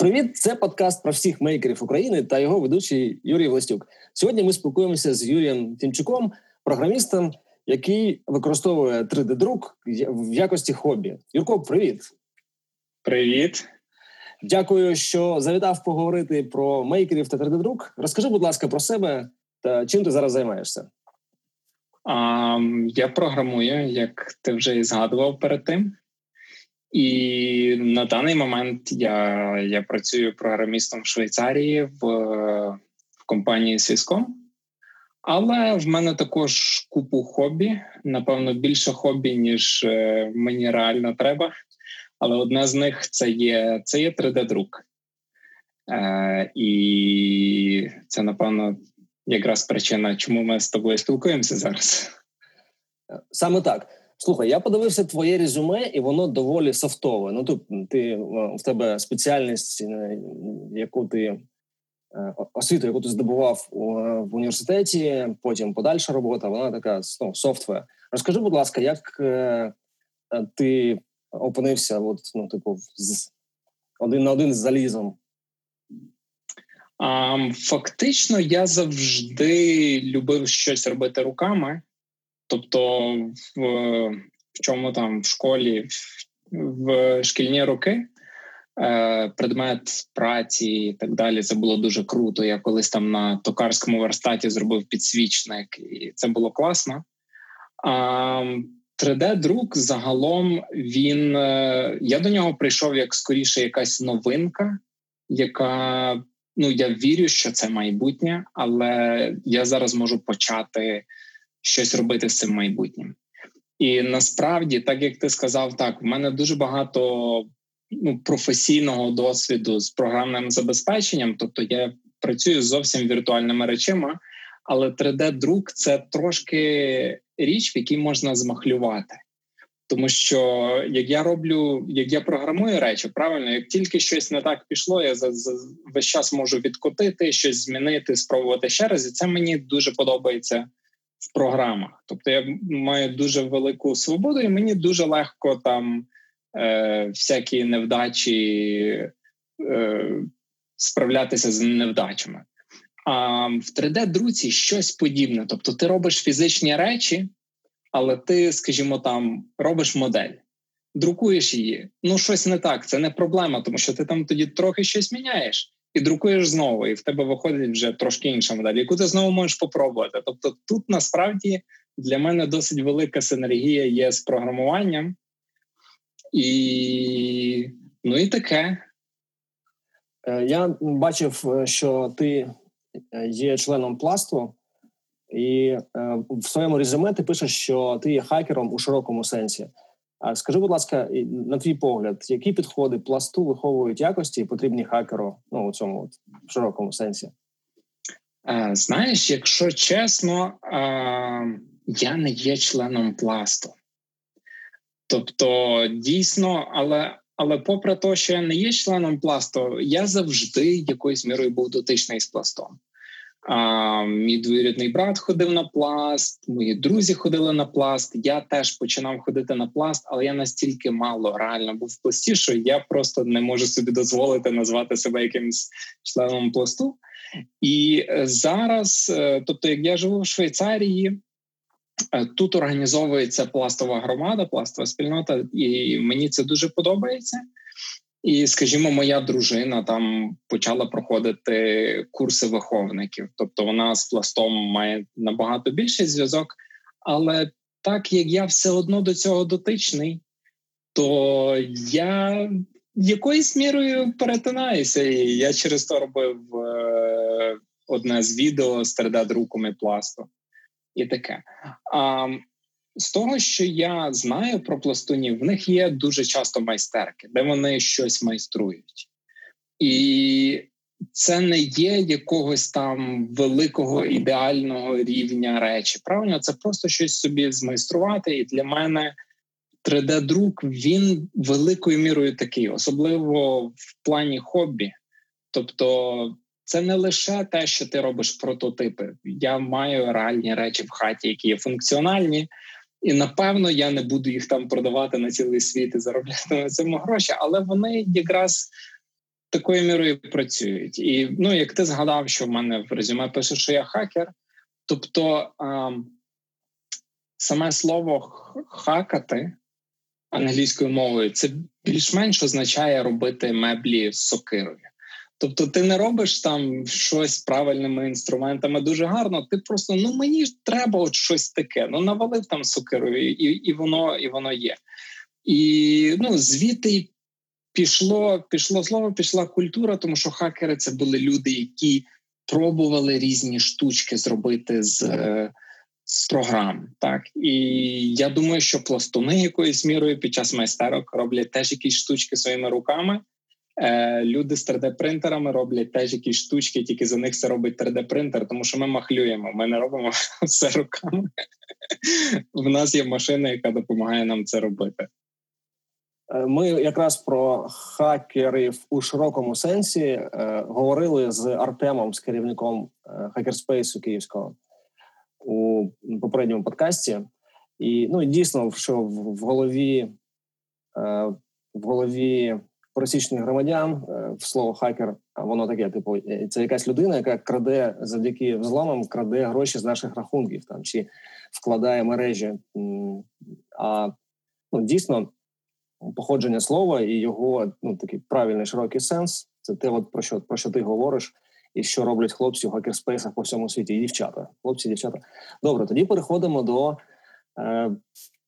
Привіт, це подкаст про всіх мейкерів України та його ведучий Юрій Властюк. Сьогодні ми спілкуємося з Юрієм Тімчуком, програмістом, який використовує 3D-друк в якості хобі. Юрко, привіт. Привіт. Дякую, що завітав поговорити про мейкерів та 3D-друк. Розкажи, будь ласка, про себе та чим ти зараз займаєшся. А, Я програмую, як ти вже і згадував перед тим. І на даний момент я я працюю програмістом в Швейцарії в в компанії Swisscom. Але в мене також купу хобі. Напевно, більше хобі, ніж е, мені реально треба. Але одне з них це є це є 3D-друк. Е, І це, напевно, якраз причина, чому ми з тобою спілкуємося зараз. Саме так. Слухай, я подивився твоє резюме, і воно доволі софтове. Ну тут ти в тебе спеціальність, е, яку ти е, освіту, яку ти здобував в університеті, потім подальша робота. Вона така ну, софтвер. Розкажи, будь ласка, як е, ти опинився, от, ну, типу, з один на один з залізом? Фактично, я завжди любив щось робити руками. Тобто, в, в чому там в школі, в шкільні роки е, предмет праці і так далі, це було дуже круто. Я колись там на токарському верстаті зробив підсвічник, і це було класно. А 3D-друк загалом він е, я до нього прийшов як скоріше якась новинка, яка ну я вірю, що це майбутнє, але я зараз можу почати щось робити з цим майбутнім. І насправді, так як ти сказав, так в мене дуже багато ну, професійного досвіду з програмним забезпеченням, тобто я працюю з зовсім віртуальними речами, але 3D-друк це трошки річ, в якій можна змахлювати. Тому що як я роблю, як я програмую речі, правильно, як тільки щось не так пішло, я за, за весь час можу відкотити, щось змінити, спробувати ще раз, і це мені дуже подобається в програмах. Тобто я маю дуже велику свободу, і мені дуже легко там е, всякі невдачі е, справлятися з невдачами. А в 3D-друці щось подібне. Тобто, ти робиш фізичні речі, але ти, скажімо, там робиш модель. Друкуєш її, ну щось не так, це не проблема, тому що ти там тоді трохи щось міняєш і друкуєш знову, і в тебе виходить вже трошки інша модель, яку ти знову можеш попробувати. Тобто, тут насправді для мене досить велика синергія є з програмуванням, і ну і таке. Е, я бачив, е, що ти е, є членом пласту, і в своєму резюме ти пишеш, що ти є хакером у широкому сенсі. Скажи, будь ласка, на твій погляд, які підходи пласту виховують якості потрібні хакеру ну, у цьому от, в широкому сенсі? Знаєш, якщо чесно, я не є членом пласту. Тобто, дійсно, але але попри те, що я не є членом пласту, я завжди якоюсь мірою був дотичний з пластом. А, Мій двоюрідний брат ходив на пласт, мої друзі ходили на пласт. Я теж починав ходити на пласт, але я настільки мало реально був в пласті, що я просто не можу собі дозволити назвати себе якимось членом пласту. І е, зараз, е, тобто, як я живу в Швейцарії, е, тут організовується пластова громада, пластова спільнота, і мені це дуже подобається. І, скажімо, моя дружина там почала проходити курси виховників, тобто вона з пластом має набагато більший зв'язок. Але так як я все одно до цього дотичний, то я якоюсь мірою перетинаюся. І я через то робив е, одне з відео з 3D-друком і пласту і таке. А з того, що я знаю про пластунів, в них є дуже часто майстерки, де вони щось майструють. І це не є якогось там великого ідеального рівня речі. Правильно, це просто щось собі змайструвати. І для мене 3D-друк він великою мірою такий, особливо в плані хобі. Тобто, це не лише те, що ти робиш прототипи. Я маю реальні речі в хаті, які є функціональні. І напевно я не буду їх там продавати на цілий світ і заробляти на цьому гроші, але вони якраз такою мірою працюють. І ну, як ти згадав, що в мене в резюме пише, що я хакер, тобто а, саме слово хакати англійською мовою це більш-менш означає робити меблі з сокирою. Тобто, ти не робиш там щось правильними інструментами дуже гарно. Ти просто ну мені ж треба от щось таке. Ну навалив там сокирою, і і воно і воно є. І ну звідти пішло, пішло слово, пішла культура, тому що хакери це були люди, які пробували різні штучки зробити з. З програм, так і я думаю, що пластуни якоюсь мірою під час майстерок роблять теж якісь штучки своїми руками, люди з 3D-принтерами роблять теж якісь штучки, тільки за них це робить 3D-принтер, тому що ми махлюємо. Ми не робимо все руками. В нас є машина, яка допомагає нам це робити. Е, ми якраз про хакерів у широкому сенсі е, говорили з Артемом, з керівником е, хакерспейсу Київського у попередньому подкасті. І ну дійсно, що в, голові е, в голові пересічних громадян е, в слово хакер, воно таке, типу, е, це якась людина, яка краде завдяки взломам, краде гроші з наших рахунків там чи вкладає мережі. А ну, дійсно походження слова і його ну такий правильний широкий сенс. Це те, от про що про що ти говориш, і що роблять хлопці в хакерспейсах по всьому світі, і дівчата. Хлопці, дівчата. Добре, тоді переходимо до, е,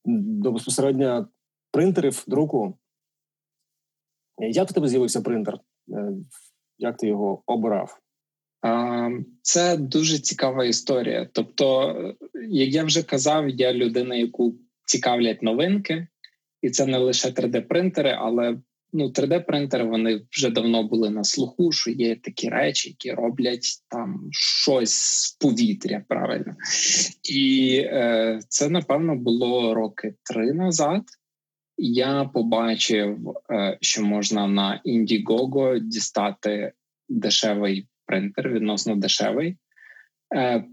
до безпосередньо принтерів друку. Як у тебе з'явився принтер? Е, як ти його обирав? Це дуже цікава історія. Тобто, як я вже казав, я людина, яку цікавлять новинки, і це не лише 3D-принтери, але ну 3D-принтери вони вже давно були на слуху, що є такі речі, які роблять там щось з повітря. Правильно, і е, це напевно було роки три назад я побачив, е, що можна на Indiegogo дістати дешевий принтер, відносно дешевий. Е,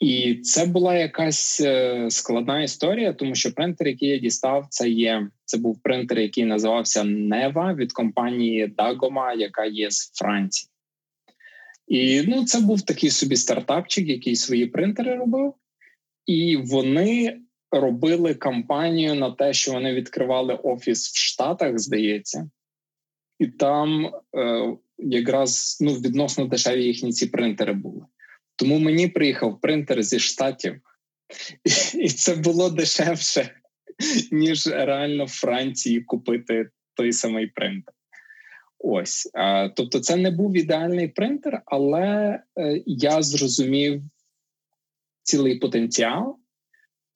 і це була якась е, складна історія, тому що принтер, який я дістав, це є це був принтер, який називався Нева від компанії Dagoma, яка є з Франції. І ну, це був такий собі стартапчик, який свої принтери робив, і вони робили кампанію на те, що вони відкривали офіс в Штатах, здається, і там е, якраз ну, відносно дешеві їхні ці принтери були. Тому мені приїхав принтер зі штатів, і це було дешевше, ніж реально в Франції купити той самий принтер. Ось, тобто, це не був ідеальний принтер, але е, я зрозумів цілий потенціал,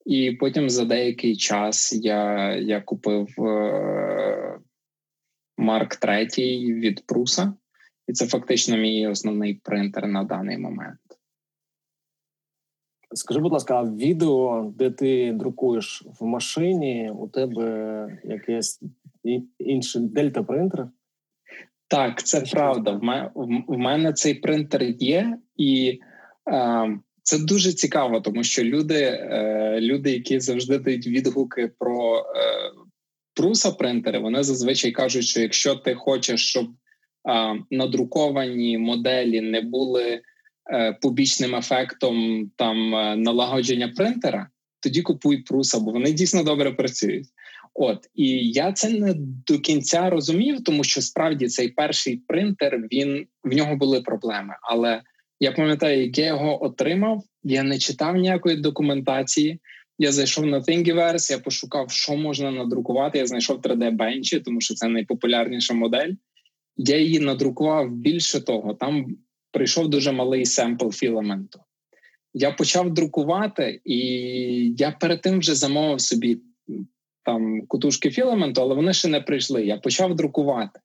і потім за деякий час я я купив е, Марк третій від Пруса, і це фактично мій основний принтер на даний момент. Скажи, будь ласка, а відео, де ти друкуєш в машині, у тебе якесь інший дельта принтер? Так, це правда. В мене цей принтер є, і е, це дуже цікаво, тому що люди, е, люди, які завжди дають відгуки про е, пруса принтери, вони зазвичай кажуть, що якщо ти хочеш, щоб надруковані моделі не були е, побічним ефектом там налагодження принтера, тоді купуй пруса, бо вони дійсно добре працюють. От і я це не до кінця розумів, тому що справді цей перший принтер він в нього були проблеми, але я пам'ятаю, як я його отримав. Я не читав ніякої документації. Я зайшов на Thingiverse, я пошукав, що можна надрукувати. Я знайшов 3D-бенчі, тому що це найпопулярніша модель. Я її надрукував більше того. Там прийшов дуже малий семпл філаменту. Я почав друкувати, і я перед тим вже замовив собі там кутушки філаменту, але вони ще не прийшли. Я почав друкувати.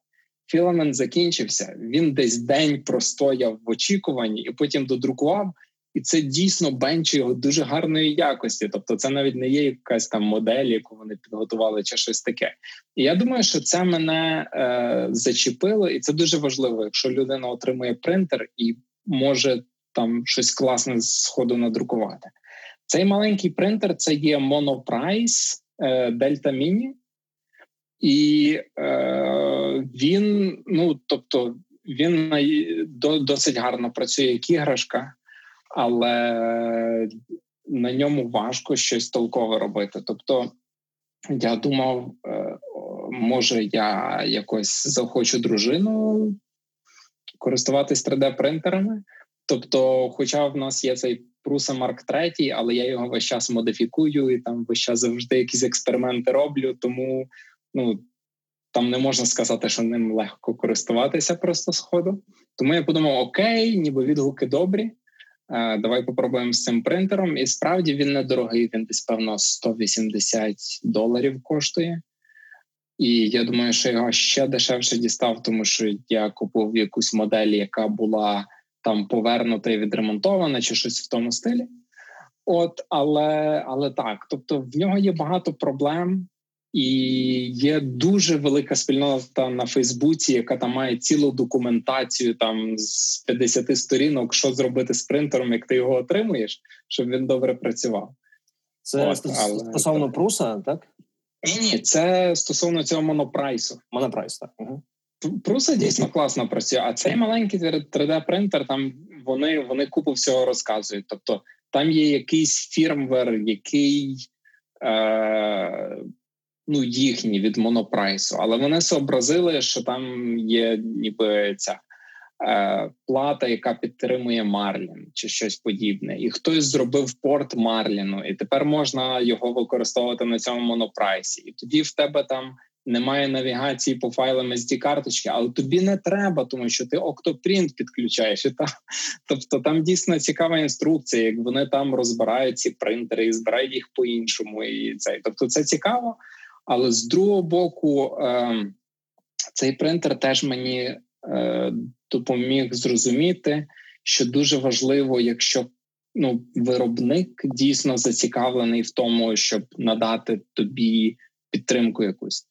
Філамент закінчився. Він десь день простояв в очікуванні і потім додрукував. І це дійсно бенч його дуже гарної якості. Тобто, це навіть не є якась там модель, яку вони підготували, чи щось таке. І я думаю, що це мене е, зачепило, і це дуже важливо, якщо людина отримує принтер і може там щось класне з ходу надрукувати. Цей маленький принтер це є Monoprice е, Delta Mini. І е, він, ну тобто, він досить гарно працює як іграшка, але на ньому важко щось толкове робити. Тобто, я думав, е, може, я якось захочу дружину користуватись 3D-принтерами. Тобто, хоча в нас є цей Пруса Марк 3, але я його весь час модифікую і там весь час завжди якісь експерименти роблю, тому ну там не можна сказати, що ним легко користуватися просто сходу. Тому я подумав: окей, ніби відгуки добрі. Е, давай попробуємо з цим принтером. І справді він недорогий, він десь, певно, 180 доларів коштує. І я думаю, що його ще дешевше дістав, тому що я купив якусь модель, яка була там повернута і відремонтована, чи щось в тому стилі. От, але але так, тобто в нього є багато проблем, і є дуже велика спільнота на Фейсбуці, яка там має цілу документацію там з 50 сторінок, що зробити з принтером, як ти його отримуєш, щоб він добре працював. Це От, але, стосовно так. Пруса, так? Ні, ні, це стосовно цього монопрайсу. Монопрайс, так. Угу. Пруса дійсно класно працює, а цей маленький 3D-принтер, там вони вони купу всього розказують. Тобто там є якийсь firmware, який е, ну, їхній від монопрайсу, але вони зобразили, що там є ніби ця е, плата, яка підтримує Марлін чи щось подібне, і хтось зробив порт Марліну, і тепер можна його використовувати на цьому монопрайсі. І тоді в тебе там немає навігації по файлам sd карточки, але тобі не треба, тому що ти Octoprint підключаєш. І та, тобто там дійсно цікава інструкція, як вони там розбирають ці принтери і збирають їх по-іншому. І цей. Тобто це цікаво. Але з другого боку, е, цей принтер теж мені е, допоміг зрозуміти, що дуже важливо, якщо ну, виробник дійсно зацікавлений в тому, щоб надати тобі підтримку якусь.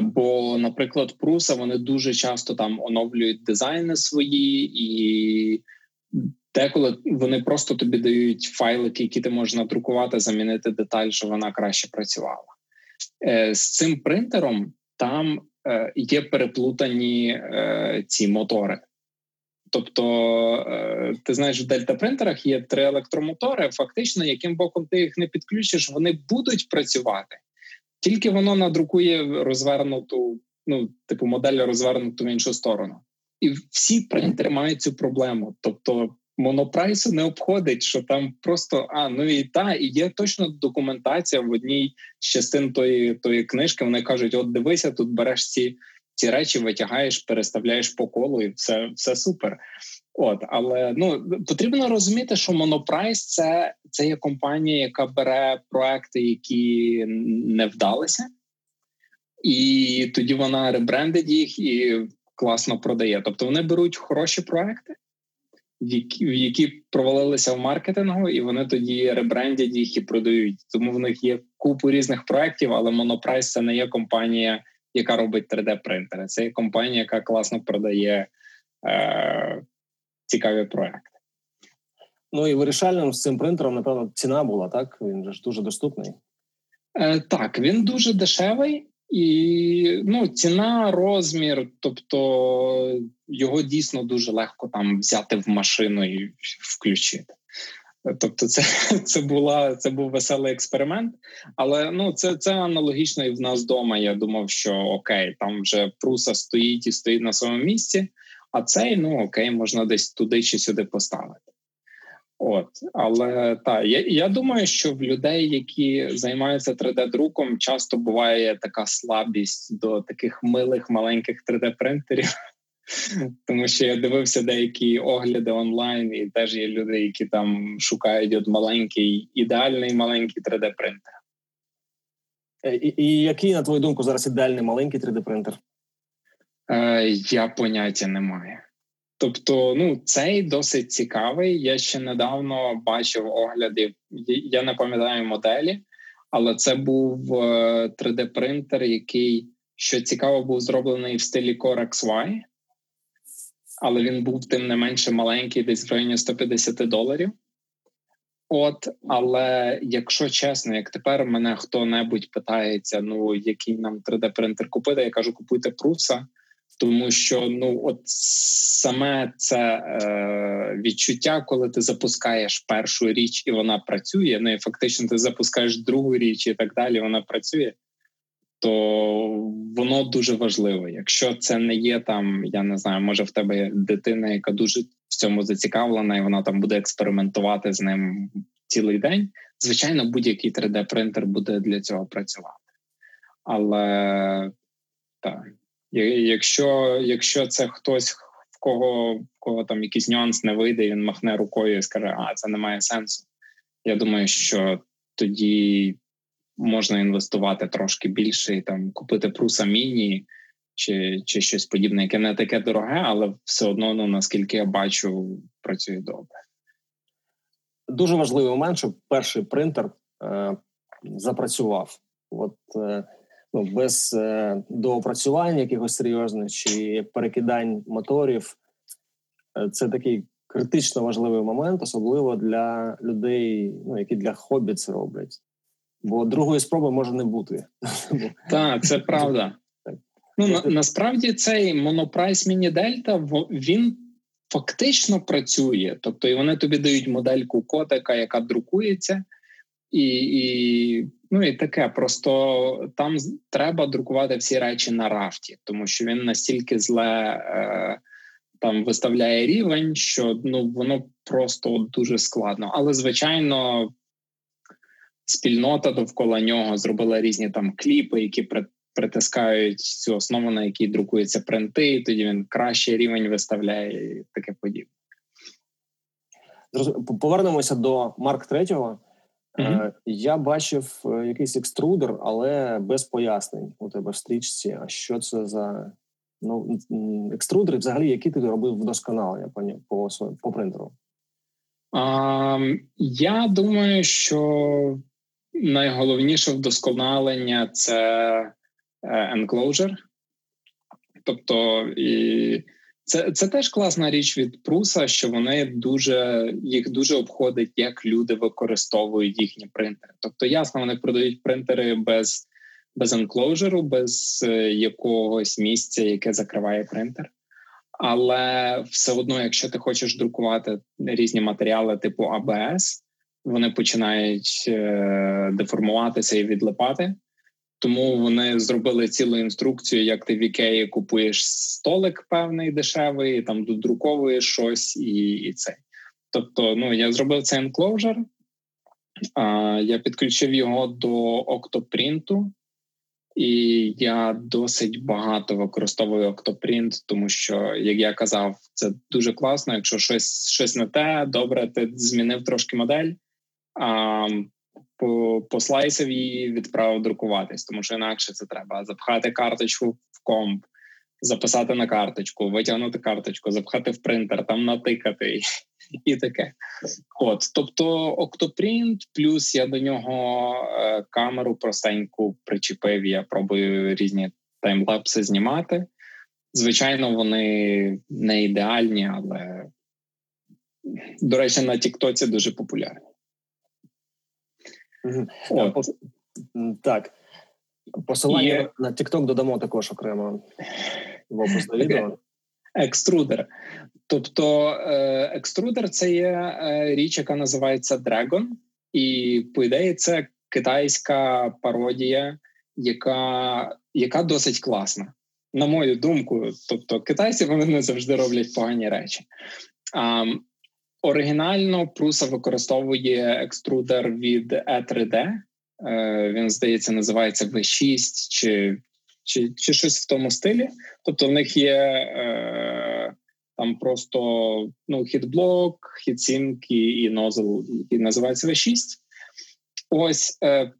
Бо, наприклад, Пруса вони дуже часто там оновлюють дизайни свої, і деколи вони просто тобі дають файлики, які ти можеш надрукувати, замінити деталь, щоб вона краще працювала. Е, з цим принтером там е, є переплутані е, ці мотори. Тобто, ти знаєш, в дельта-принтерах є три електромотори. Фактично, яким боком ти їх не підключиш, вони будуть працювати. Тільки воно надрукує розвернуту, ну, типу, модель розвернуту в іншу сторону. І всі принтери мають цю проблему. Тобто, монопрайсу не обходить, що там просто а ну і та і є точно документація в одній з частин тої тої книжки. Вони кажуть: от дивися, тут береш ці ці речі, витягаєш, переставляєш по колу, і все, все супер. От, але ну потрібно розуміти, що Монопрайс це це є компанія, яка бере проекти, які не вдалися, і тоді вона ребрендить їх і класно продає. Тобто вони беруть хороші проекти, які які провалилися в маркетингу, і вони тоді ребрендять їх і продають. Тому в них є купу різних проєктів, але Монопрайс це не є компанія, яка робить 3D-принтери. Це є компанія, яка класно продає е, цікаві проекти. Ну і вирішальним з цим принтером, напевно, ціна була, так? Він же ж дуже доступний. Е, Так, він дуже дешевий. І ну, ціна, розмір, тобто його дійсно дуже легко там взяти в машину і включити. Тобто, це це була це був веселий експеримент, але ну це це аналогічно і в нас вдома. Я думав, що окей, там вже пруса стоїть і стоїть на своєму місці, а цей ну окей, можна десь туди чи сюди поставити. От, але так, я я думаю, що в людей, які займаються 3D-друком, часто буває така слабість до таких милих маленьких 3D-принтерів. Тому що я дивився деякі огляди онлайн, і теж є люди, які там шукають от маленький, ідеальний маленький 3D-принтер. Е, і, і який, на твою думку, зараз ідеальний маленький 3D-принтер? Е, Я поняття не маю. Тобто, ну цей досить цікавий. Я ще недавно бачив огляди. Я не пам'ятаю моделі, але це був 3D-принтер, е, який що цікаво був зроблений в стилі Core XY, але він був тим не менше маленький, десь в районі 150 доларів. От, але якщо чесно, як тепер мене хто-небудь питається, ну який нам 3D-принтер купити, я кажу, купуйте пруса, тому що ну от саме це е, відчуття, коли ти запускаєш першу річ і вона працює. Ну і фактично ти запускаєш другу річ і так далі. Вона працює то воно дуже важливе. Якщо це не є там, я не знаю, може в тебе дитина, яка дуже в цьому зацікавлена, і вона там буде експериментувати з ним цілий день. Звичайно, будь-який 3D-принтер буде для цього працювати. Але так, якщо якщо це хтось, в кого в кого там якийсь нюанс не вийде, він махне рукою і скаже, а це не має сенсу. Я думаю, що тоді можна інвестувати трошки більше і там купити пруса міні чи чи щось подібне, яке не таке дороге, але все одно, ну наскільки я бачу, працює добре. Дуже важливий момент, щоб перший принтер е, запрацював. От е, ну, без е, доопрацювань якихось серйозних чи перекидань моторів. Е, це такий критично важливий момент, особливо для людей, ну які для хобі це роблять бо другої спроби може не бути. Так, це правда. Ну на, насправді цей монопрайс міні Дельта він фактично працює. Тобто, і вони тобі дають модельку котика, яка друкується, і і, ну і таке. Просто там треба друкувати всі речі на рафті, тому що він настільки зле е, там виставляє рівень, що ну воно просто дуже складно. Але звичайно, спільнота довкола нього зробила різні там кліпи, які притискають цю основу, на якій друкуються принти, і тоді він кращий рівень виставляє і таке подібне. Повернемося до Марк 3 mm-hmm. Я бачив е, якийсь екструдер, але без пояснень у тебе в стрічці. А що це за ну екструдер, взагалі, які ти робив вдосконалення по по, по принтеру? А, Я думаю, що найголовніше вдосконалення це е, enclosure. Тобто, і це це теж класна річ від Пруса, що вони дуже їх дуже обходить, як люди використовують їхні принтери. Тобто, ясно, вони продають принтери без без енклоужеру, без е, якогось місця, яке закриває принтер. Але все одно, якщо ти хочеш друкувати різні матеріали типу АБС, вони починають е, деформуватися і відлипати. Тому вони зробили цілу інструкцію, як ти в Ікеї купуєш столик певний дешевий, там додруковуєш щось і і це. Тобто, ну я зробив цей енклоужер, я підключив його до октопринту, і я досить багато використовую октопринт, тому що, як я казав, це дуже класно. Якщо щось щось не те, добре, ти змінив трошки модель по, послайсив її відправив друкуватись, тому що інакше це треба запхати карточку в комп, записати на карточку, витягнути карточку, запхати в принтер, там натикати і, таке. От, тобто, Octoprint, плюс я до нього е, камеру простеньку причепив. Я пробую різні таймлапси знімати. Звичайно, вони не ідеальні, але до речі, на Тіктоці дуже популярні. Так. Посилання Є... на TikTok додамо також окремо в опис до відео. Екструдер. Тобто, е, екструдер це є е, річ, яка називається Dragon, і по ідеї це китайська пародія, яка яка досить класна. На мою думку, тобто китайці вони не завжди роблять погані речі. Оригінально Пруса використовує екструдер від E3D. Е, він, здається, називається V6 чи чи, чи щось в тому стилі. Тобто, в них є е, там просто ну, heat block, heatsink і, і nozzle, який називається V6. Ось. Е,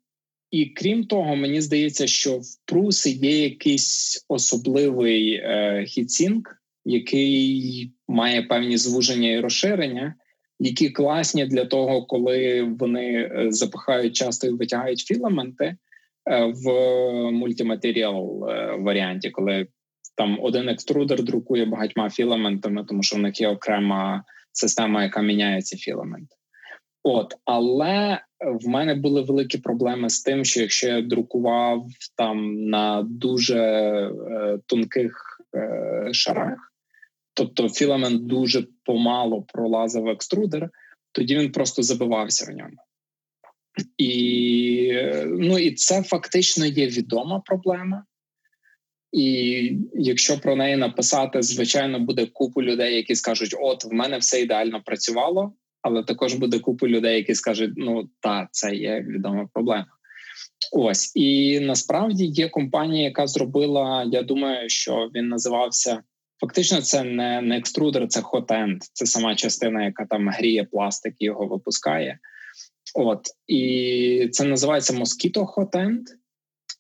і крім того, мені здається, що в Пруси є якийсь особливий е, heatsink, який має певні звуження і розширення, які класні для того, коли вони е, запихають часто і витягають філаменти е, в мультиматеріал е, варіанті, коли там один екструдер друкує багатьма філаментами, тому що в них є окрема система, яка міняє ці філаменти. От, але в мене були великі проблеми з тим, що якщо я друкував там на дуже е, тонких е, шарах, тобто філамент дуже помало пролазив екструдер, тоді він просто забивався в ньому. І ну, і це фактично є відома проблема. І якщо про неї написати, звичайно, буде купу людей, які скажуть: От в мене все ідеально працювало, але також буде купу людей, які скажуть: ну та це є відома проблема. Ось і насправді є компанія, яка зробила. Я думаю, що він називався фактично. Це не не екструдер, це хотенд. Це сама частина, яка там гріє пластик і його випускає. От і це називається Mosquito Hotend,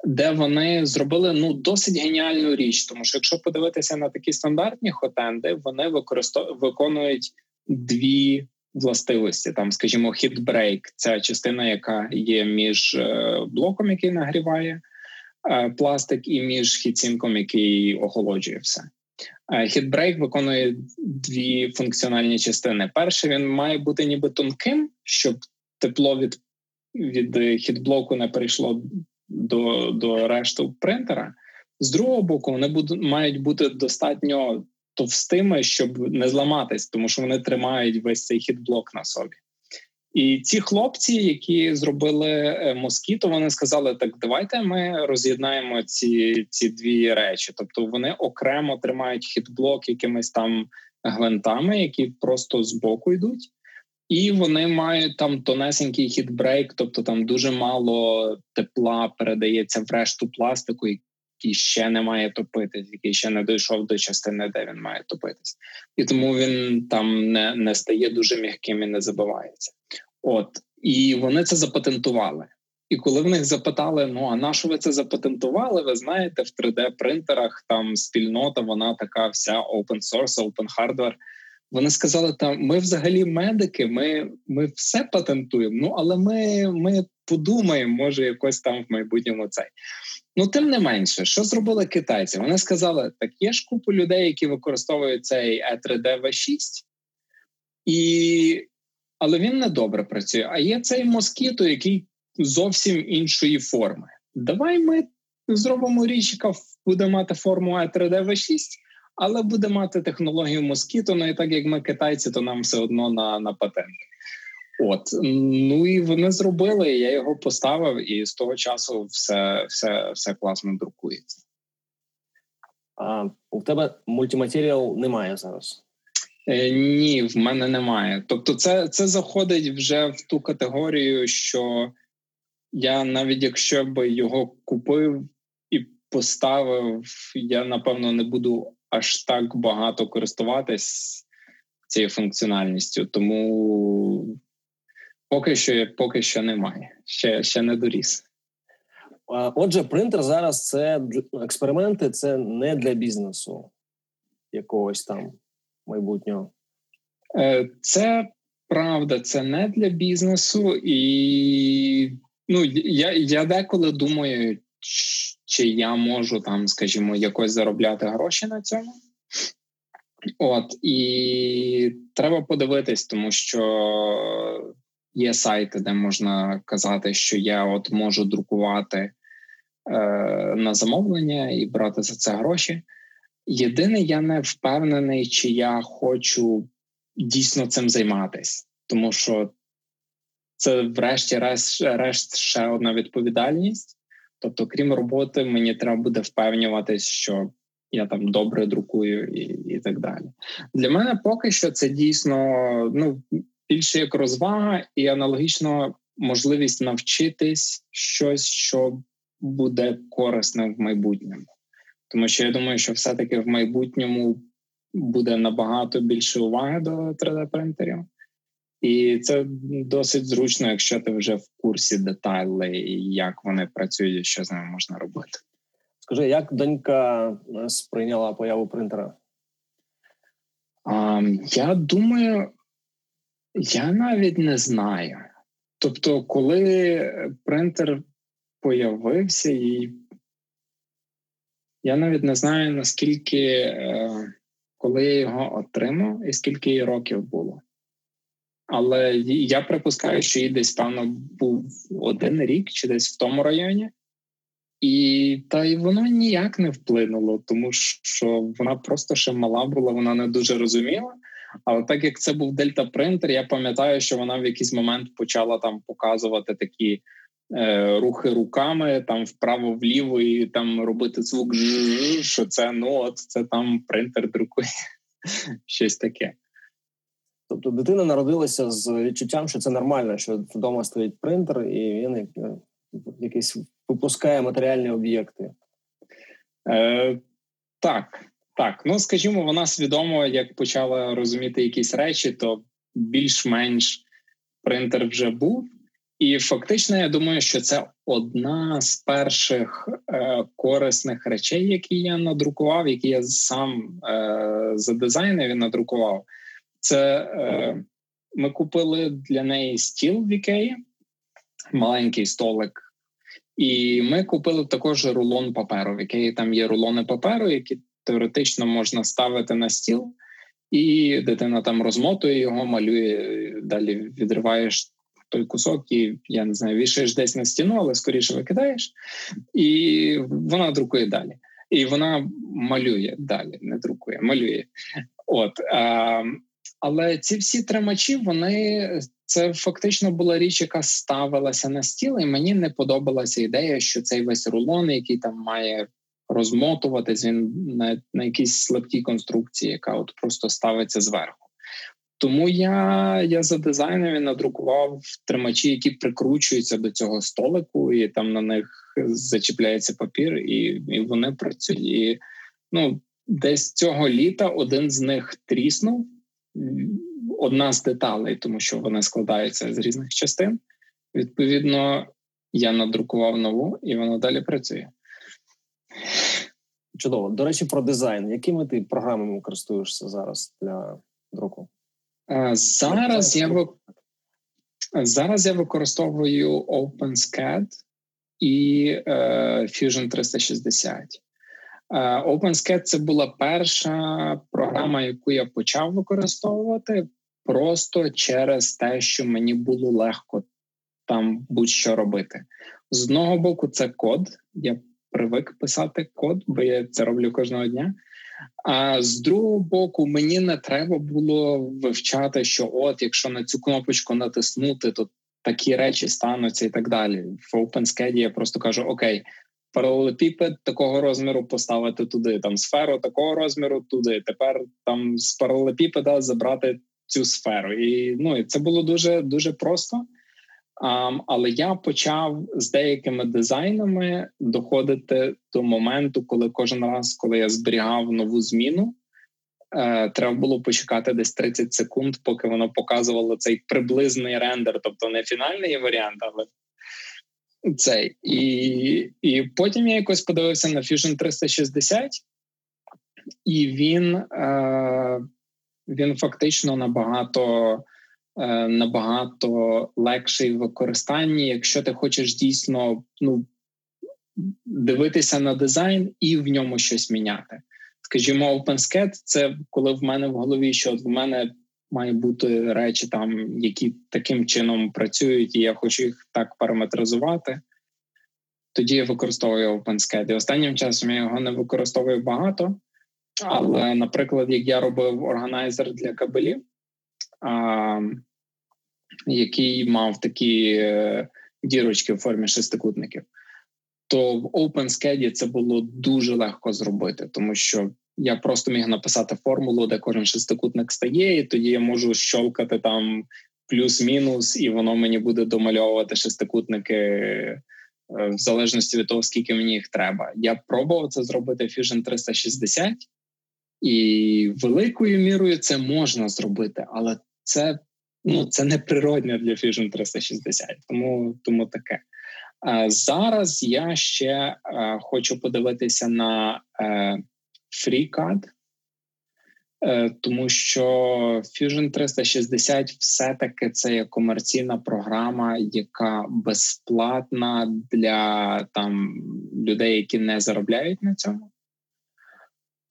де вони зробили ну досить геніальну річ. Тому що якщо подивитися на такі стандартні hotend и, вони використовують виконують дві властивості. Там, скажімо, heat break це частина, яка є між е, блоком, який нагріває е, пластик, і між heatsink ом, який охолоджує все. Heat break виконує дві функціональні частини. Перше, він має бути ніби тонким, щоб тепло від від хітблоку не перейшло до до решту принтера. З другого боку, вони будуть мають бути достатньо товстими, щоб не зламатись, тому що вони тримають весь цей хітблок на собі. І ці хлопці, які зробили е, москіто, вони сказали: так давайте ми роз'єднаємо ці ці дві речі. Тобто вони окремо тримають хітблок якимись там гвинтами, які просто з боку йдуть, і вони мають там тонесенький heat break, тобто там дуже мало тепла передається в решту пластику, який ще не має топитись, який ще не дійшов до частини, де він має топитись, і тому він там не не стає дуже м'яким і не забивається. От і вони це запатентували. І коли в них запитали: ну а на що ви це запатентували? Ви знаєте, в 3D-принтерах там спільнота, вона така вся open source, open hardware. Вони сказали, там ми взагалі медики, ми ми все патентуємо. Ну але ми ми подумаємо, може, якось там в майбутньому цей. Ну, тим не менше, що зробили китайці? Вони сказали: так є ж купу людей, які використовують цей e 3 d v 6 і... але він не добре працює. А є цей москіто, який зовсім іншої форми. Давай ми зробимо річ, яка буде мати форму e 3 d v 6 але буде мати технологію москіто. Ну і так як ми китайці, то нам все одно на на патент. От ну і вони зробили. Я його поставив, і з того часу все все, все класно друкується. А у тебе мультиматеріал немає зараз? Е, Ні, в мене немає. Тобто, це це заходить вже в ту категорію, що я навіть якщо би його купив і поставив, я напевно не буду аж так багато користуватись цією функціональністю, тому поки що поки що немає. Ще, Ще не доріс. Отже, принтер зараз це експерименти, це не для бізнесу якогось там майбутнього. Е, це правда, це не для бізнесу, і ну я я деколи думаю, чи я можу там, скажімо, якось заробляти гроші на цьому. От і треба подивитись, тому що є сайти, де можна казати, що я от можу друкувати е, на замовлення і брати за це гроші. Єдине, я не впевнений, чи я хочу дійсно цим займатися, тому що це, врешті-решт, ще одна відповідальність. Тобто, крім роботи, мені треба буде впевнюватись, що я там добре друкую і і так далі. Для мене поки що це дійсно ну більше як розвага і аналогічно можливість навчитись щось, що буде корисне в майбутньому. Тому що я думаю, що все-таки в майбутньому буде набагато більше уваги до 3D-принтерів. І це досить зручно, якщо ти вже в курсі деталей, як вони працюють, і що з ними можна робити. Скажи, як донька е, сприйняла появу принтера? А, Я думаю, я навіть не знаю. Тобто, коли принтер появився, і я навіть не знаю, наскільки, е, коли я його отримав, і скільки їй років було. Але я припускаю, що їй десь певно був один рік чи десь в тому районі, і та й воно ніяк не вплинуло, тому що вона просто ще мала була, вона не дуже розуміла. Але так як це був дельта принтер, я пам'ятаю, що вона в якийсь момент почала там показувати такі рухи руками, там вправо-вліво, і там робити звук, що це ну от це там принтер друкує. Щось таке. Тобто дитина народилася з відчуттям, що це нормально, що вдома стоїть принтер, і він е, якийсь випускає матеріальні об'єкти. Е, Так, так. Ну скажімо, вона свідомо, як почала розуміти якісь речі, то більш-менш принтер вже був. І фактично, я думаю, що це одна з перших е, корисних речей, які я надрукував, які я сам е, за дизайнер надрукував. Це е, ми купили для неї стіл в Ікеї, маленький столик. І ми купили також рулон паперу, в який там є рулони паперу, які теоретично можна ставити на стіл, і дитина там розмотує його, малює. Далі відриваєш той кусок, і я не знаю, вішаєш десь на стіну, але скоріше викидаєш, і вона друкує далі. І вона малює далі, не друкує, малює. От а, але ці всі тримачі, вони це фактично була річ, яка ставилася на стіл, і мені не подобалася ідея, що цей весь рулон, який там має розмотуватись, він на, на якійсь слабкій конструкції, яка от просто ставиться зверху. Тому я я за дизайном надрукував тримачі, які прикручуються до цього столику, і там на них зачіпляється папір, і і вони працюють. І, Ну, десь цього літа один з них тріснув одна з деталей, тому що вони складаються з різних частин. Відповідно, я надрукував нову, і вона далі працює. Чудово. До речі, про дизайн. Якими ти програмами користуєшся зараз для друку? Е, зараз я зараз я використовую OpenSCAD і е, Fusion 360. Е, OpenSCAD – це була перша програма, яку я почав використовувати просто через те, що мені було легко там будь-що робити. З одного боку, це код. Я привик писати код, бо я це роблю кожного дня. А з другого боку, мені не треба було вивчати, що от, якщо на цю кнопочку натиснути, то такі речі стануться і так далі. В OpenSCAD я просто кажу: Окей, паралелепіпед такого розміру поставити туди, там сферу такого розміру туди. Тепер там з паралелепіпеда забрати цю сферу. І ну і це було дуже дуже просто. Um, але я почав з деякими дизайнами доходити до моменту, коли кожен раз, коли я зберігав нову зміну, е, треба було почекати десь 30 секунд, поки воно показувало цей приблизний рендер, тобто не фінальний варіант, але цей. І і потім я якось подивився на Fusion 360, і він е, він фактично набагато набагато легший в використанні, якщо ти хочеш дійсно ну, дивитися на дизайн і в ньому щось міняти. Скажімо, OpenSCAD – це коли в мене в голові, що в мене має бути речі, там які таким чином працюють, і я хочу їх так параметризувати. Тоді я використовую OpenSCAD. І Останнім часом я його не використовую багато, але, наприклад, як я робив органайзер для кабелів, який мав такі е, дірочки в формі шестикутників, то в OpenSCAD це було дуже легко зробити, тому що я просто міг написати формулу, де кожен шестикутник стає, і тоді я можу щолкати там плюс-мінус, і воно мені буде домальовувати шестикутники е, в залежності від того, скільки мені їх треба. Я пробував це зробити Fusion 360, і великою мірою це можна зробити, але це ну це не природне для Fusion 360, тому тому таке. Зараз я ще хочу подивитися на е, FreeCAD, е, тому що Fusion 360 все-таки це є комерційна програма, яка безплатна для там людей, які не заробляють на цьому.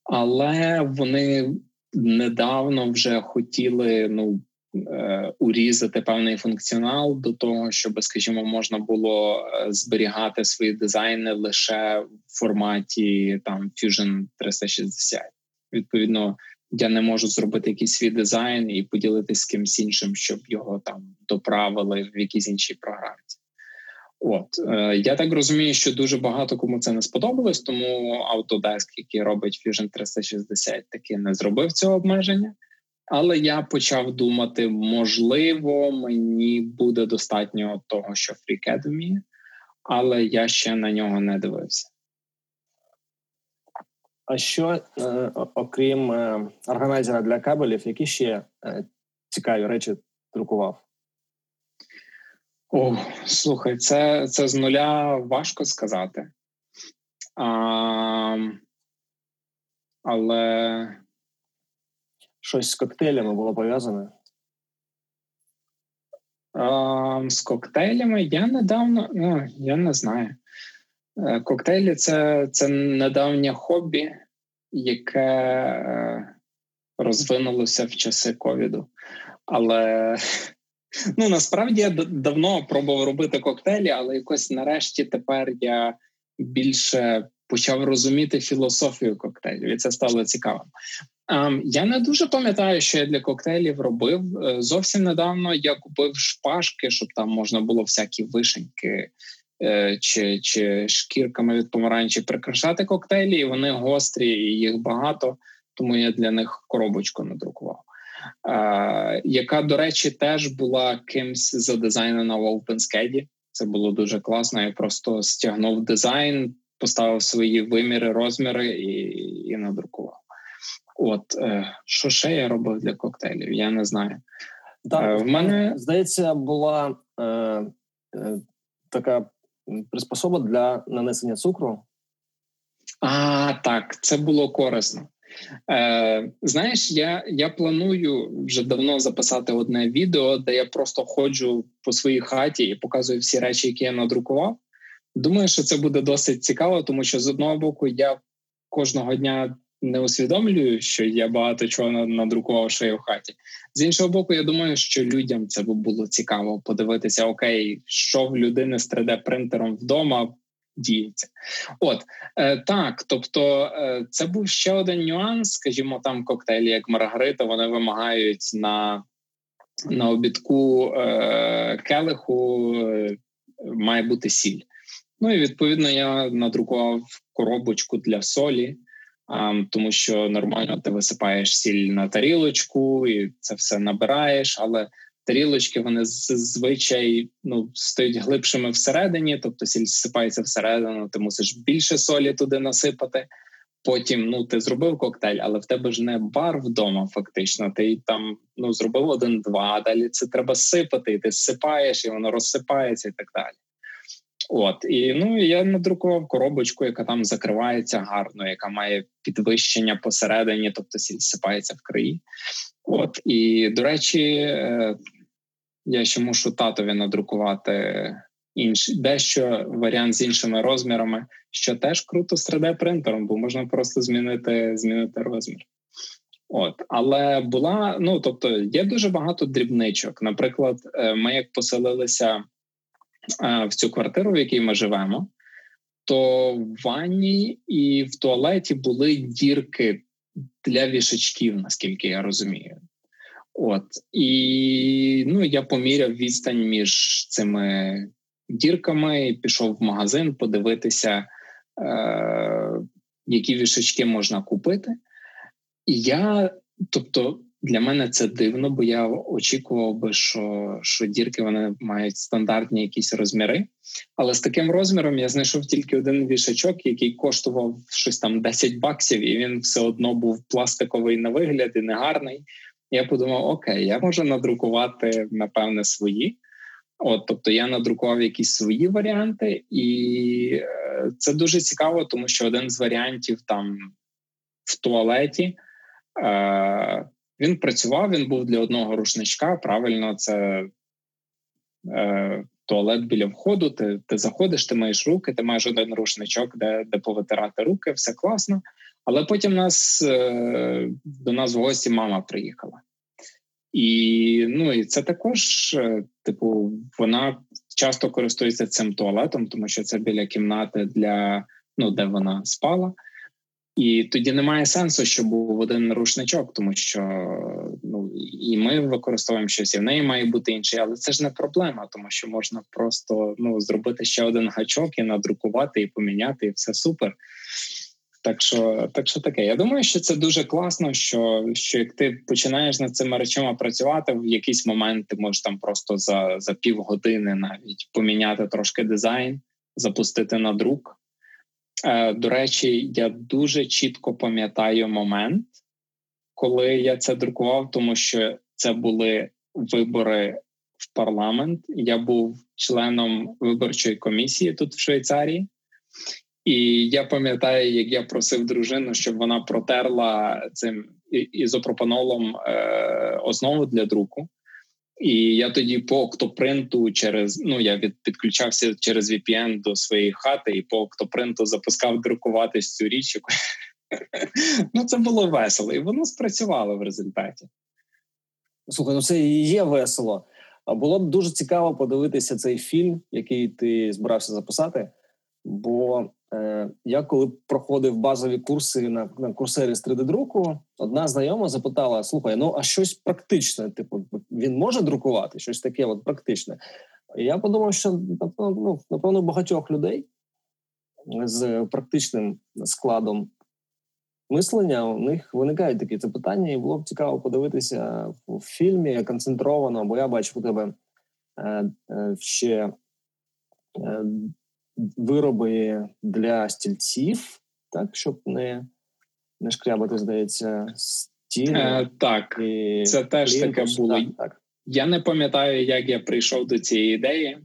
Але вони недавно вже хотіли ну, е, урізати певний функціонал до того, щоб, скажімо, можна було е, зберігати свої дизайни лише в форматі там Fusion 360. Відповідно, я не можу зробити якийсь свій дизайн і поділитися з кимсь іншим, щоб його там доправили в якійсь іншій програмі. От е, я так розумію, що дуже багато кому це не сподобалось, тому Autodesk, який робить Fusion 360, таки не зробив цього обмеження. Але я почав думати, можливо, мені буде достатньо того, що FreeCAD вміє, але я ще на нього не дивився. А що, е, окрім е, органайзера для кабелів, які ще е, цікаві речі друкував? О, слухай, це це з нуля важко сказати. А, Але щось з коктейлями було пов'язане? А, З коктейлями я недавно, ну, я не знаю. Е, коктейлі це це недавнє хобі, яке е, розвинулося в часи ковіду. Але ну насправді я давно пробував робити коктейлі, але якось нарешті тепер я більше почав розуміти філософію коктейлів, і це стало цікавим. Um, я не дуже пам'ятаю, що я для коктейлів робив. Е, зовсім недавно я купив шпажки, щоб там можна було всякі вишеньки Е, чи чи шкірками від помаранчі прикрашати коктейлі, і вони гострі, і їх багато, тому я для них коробочку надрукував. Е, яка, до речі, теж була кимсь задизайнена в OpenSCAD. Це було дуже класно. Я просто стягнув дизайн, поставив свої виміри, розміри і і надрукував. От е, що ще я робив для коктейлів? Я не знаю. Так, е, в мене здається, була е, е, така приспособа для нанесення цукру. А, так, це було корисно. Е, Знаєш, я я планую вже давно записати одне відео, де я просто ходжу по своїй хаті і показую всі речі, які я надрукував. Думаю, що це буде досить цікаво, тому що з одного боку я кожного дня не усвідомлюю, що я багато чого надрукував що я в хаті. З іншого боку, я думаю, що людям це було цікаво подивитися, окей, що в людини з 3D-принтером вдома діється. От е, так, тобто е, це був ще один нюанс, скажімо, там коктейлі, як Маргарита, вони вимагають на на обідку е, келиху, е, має бути сіль. Ну і відповідно я надрукував коробочку для солі тому що нормально ти висипаєш сіль на тарілочку і це все набираєш, але тарілочки вони зазвичай ну, стають глибшими всередині, тобто сіль зсипається всередину, ти мусиш більше солі туди насипати. Потім ну ти зробив коктейль, але в тебе ж не бар вдома, фактично. Ти там ну зробив один-два. Далі це треба сипати, і ти сипаєш, і воно розсипається, і так далі. От і ну я надрукував коробочку, яка там закривається гарно, яка має підвищення посередині, тобто сіпається в краї. От і до речі, е, я ще мушу татові надрукувати інш, дещо варіант з іншими розмірами, що теж круто з 3D-принтером, бо можна просто змінити змінити розмір. От, але була ну тобто, є дуже багато дрібничок. Наприклад, е, ми як поселилися в цю квартиру, в якій ми живемо, то в ванні і в туалеті були дірки для вішачків, наскільки я розумію. От і ну я поміряв відстань між цими дірками і пішов в магазин подивитися, е, які вішачки можна купити. І я, тобто, для мене це дивно, бо я очікував би, що що дірки вони мають стандартні якісь розміри. Але з таким розміром я знайшов тільки один вішачок, який коштував щось там 10 баксів, і він все одно був пластиковий на вигляд і негарний. Я подумав: окей, я можу надрукувати напевне свої. От, тобто я надрукував якісь свої варіанти, і е, це дуже цікаво, тому що один з варіантів там в туалеті. Е, він працював, він був для одного рушничка. Правильно, це е, туалет біля входу. Ти ти заходиш, ти маєш руки, ти маєш один рушничок, де де повитирати руки, все класно. Але потім нас е, до нас в гості мама приїхала. І ну і це також, е, типу, вона часто користується цим туалетом, тому що це біля кімнати для ну, де вона спала. І тоді немає сенсу, щоб був один рушничок, тому що ну і ми використовуємо щось, і в неї має бути інший, але це ж не проблема, тому що можна просто ну зробити ще один гачок і надрукувати, і поміняти, і все супер. Так що так що таке. Я думаю, що це дуже класно. Що що як ти починаєш над цими речами працювати, в якийсь момент ти можеш там просто за за півгодини навіть поміняти трошки дизайн, запустити на друк. Е, До речі, я дуже чітко пам'ятаю момент, коли я це друкував, тому що це були вибори в парламент. Я був членом виборчої комісії тут в Швейцарії. І я пам'ятаю, як я просив дружину, щоб вона протерла цим ізопропанолом е, основу для друку. І я тоді по октопринту через ну я від підключався через VPN до своєї хати, і по октопринту запускав друкуватись цю річ. Ну це було весело, і воно спрацювало в результаті. Слухай, ну це є весело. Було б дуже цікаво подивитися цей фільм, який ти збирався записати. Бо я коли проходив базові курси на на курсері з 3D-друку, одна знайома запитала: слухай, ну а щось практичне, типу, він може друкувати щось таке от практичне. І я подумав, що ну, напевно багатьох людей з практичним складом мислення у них виникають такі запитання, і було б цікаво подивитися в фільмі концентровано, бо я бачу у тебе е, е, ще. Вироби для стільців, так, щоб не не шкрябати, здається, стіни. Е, Так, і це теж таке було. Так, так. Я не пам'ятаю, як я прийшов до цієї ідеї.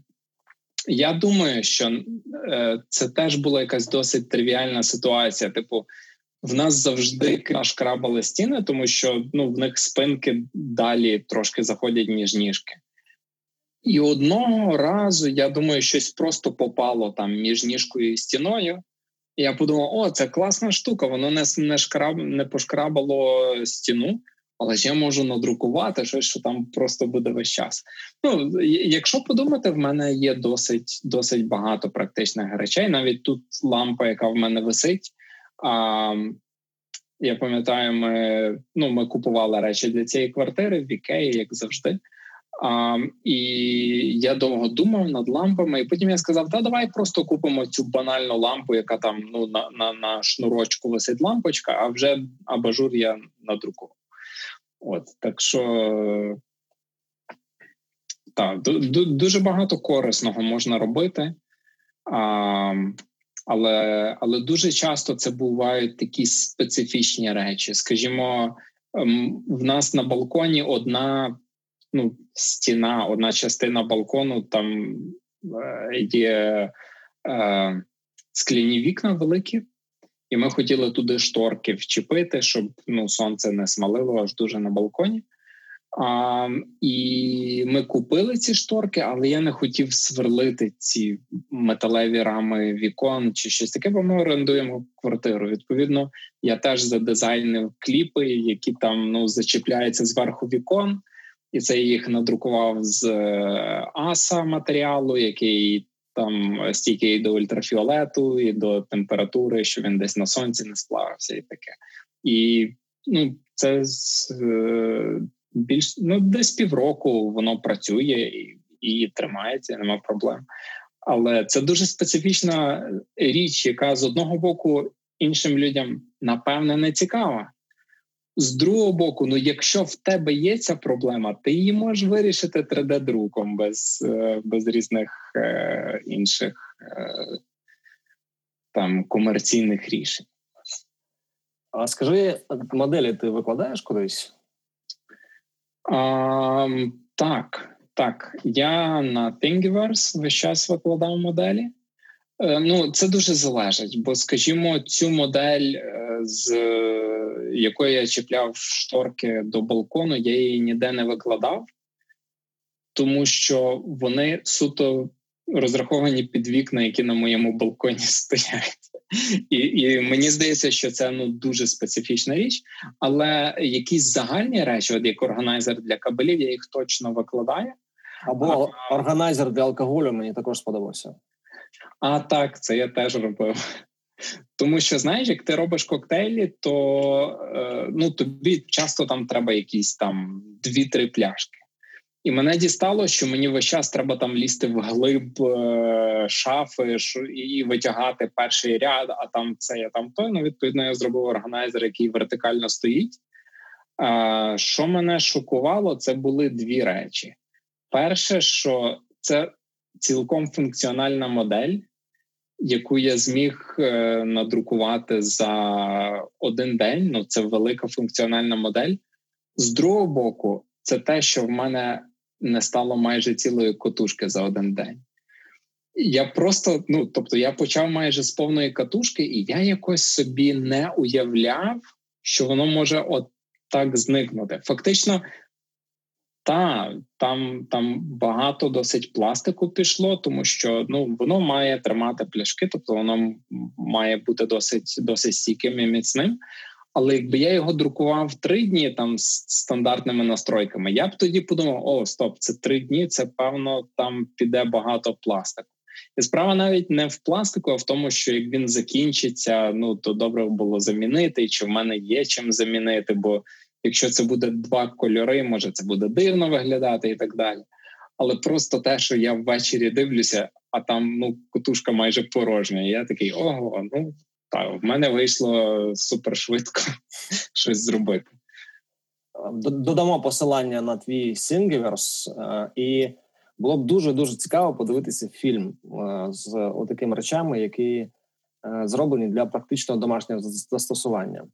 Я думаю, що е, це теж була якась досить тривіальна ситуація. Типу, в нас завжди шкрабали стіни, тому що ну, в них спинки далі трошки заходять ніж ніжки. І одного разу, я думаю, щось просто попало там між ніжкою і стіною. І я подумав: о, це класна штука, воно не не, шкраб, не пошкрабало стіну, але ж я можу надрукувати щось, що там просто буде весь час. Ну, Якщо подумати, в мене є досить досить багато практичних речей. Навіть тут лампа, яка в мене висить. А, Я пам'ятаю, ми ну, ми купували речі для цієї квартири в Ікеї, як завжди. А, І я довго думав над лампами, і потім я сказав: та давай просто купимо цю банальну лампу, яка там ну на на, на шнурочку висить лампочка, а вже абажур я надрукував. От так що так, дуже багато корисного можна робити, а, але але дуже часто це бувають такі специфічні речі. Скажімо, ем, в нас на балконі одна ну, стіна, одна частина балкону, там е, є е, скляні вікна великі, і ми хотіли туди шторки вчепити, щоб ну, сонце не смалило аж дуже на балконі. А, І ми купили ці шторки, але я не хотів сверлити ці металеві рами вікон чи щось таке, бо ми орендуємо квартиру. Відповідно, я теж задизайнив кліпи, які там ну зачіпляються зверху вікон і це їх надрукував з е, аса матеріалу, який там стійкий до ультрафіолету і до температури, що він десь на сонці не сплавився, і таке. І ну, це е, більш ну десь півроку воно працює і, і тримається, нема проблем. Але це дуже специфічна річ, яка з одного боку іншим людям напевне не цікава. З другого боку, ну якщо в тебе є ця проблема, ти її можеш вирішити 3D-друком без е, без різних е, інших е, там комерційних рішень. А скажи, моделі ти викладаєш кудись? А, Так, так. Я на Thingiverse весь час викладав моделі. Е, ну, це дуже залежить, бо, скажімо, цю модель, е, з якої я чіпляв шторки до балкону, я її ніде не викладав, тому що вони суто розраховані під вікна, які на моєму балконі стоять. І і мені здається, що це ну дуже специфічна річ, але якісь загальні речі, от як органайзер для кабелів, я їх точно викладаю. Або а, органайзер для алкоголю мені також сподобався. А так, це я теж робив. Тому що знаєш, як ти робиш коктейлі, то е, ну тобі часто там треба якісь там дві-три пляшки. І мене дістало, що мені весь час треба там лізти в глиб е, шафи і витягати перший ряд, а там це я там той. Ну, відповідно, я зробив органайзер, який вертикально стоїть. Що мене шокувало, це були дві речі. Перше, що це цілком функціональна модель, яку я зміг е, надрукувати за один день. Ну, це велика функціональна модель. З другого боку, це те, що в мене не стало майже цілої котушки за один день. Я просто, ну тобто, я почав майже з повної катушки, і я якось собі не уявляв, що воно може от так зникнути. Фактично, та там там багато досить пластику пішло, тому що ну воно має тримати пляшки, тобто воно має бути досить досить стійким і міцним. Але якби я його друкував три дні там з стандартними настройками, я б тоді подумав: о, стоп, це три дні. Це певно там піде багато пластику. І справа навіть не в пластику, а в тому, що як він закінчиться, ну то добре було замінити, чи в мене є чим замінити. Бо якщо це буде два кольори, може це буде дивно виглядати і так далі. Але просто те, що я ввечері дивлюся, а там ну кутушка майже порожня. Я такий ого, ну так, в мене вийшло супер швидко щось зробити. Додамо посилання на твій Singverse, е, і було б дуже дуже цікаво подивитися фільм е, з такими речами, які е, зроблені для практичного домашнього застосування.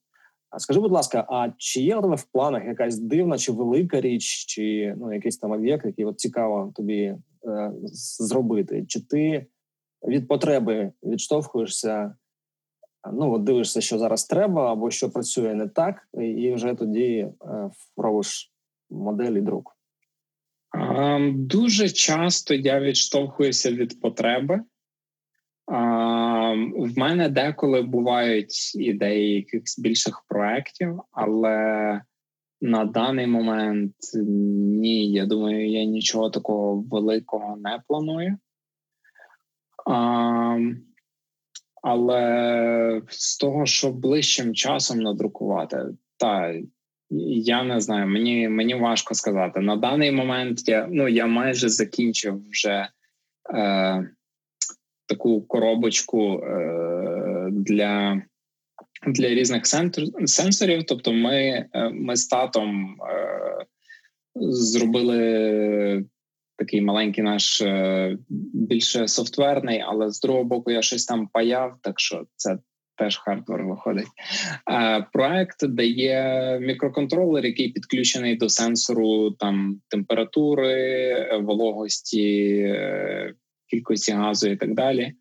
Скажи, будь ласка, а чи є у тебе в планах якась дивна чи велика річ, чи ну якийсь там об'єкт, який от цікаво тобі е, зробити? Чи ти від потреби відштовхуєшся ну от дивишся, що зараз треба, або що працює не так, і вже тоді е, робиш моделі друк. Дуже часто я відштовхуюся від потреби. В мене деколи бувають ідеї якихось більших проєктів, але на даний момент ні. Я думаю, я нічого такого великого не планую. Але з того, що ближчим часом надрукувати, та я не знаю, мені мені важко сказати. На даний момент я ну я майже закінчив вже е, таку коробочку е, для для різних сенсорів. Тобто, ми е, ми з татом е, зробили такий маленький наш більше софтверний, але з другого боку я щось там паяв, так що це теж хардвер виходить. Проект дає мікроконтролер, який підключений до сенсору там температури, вологості, кількості газу і так далі.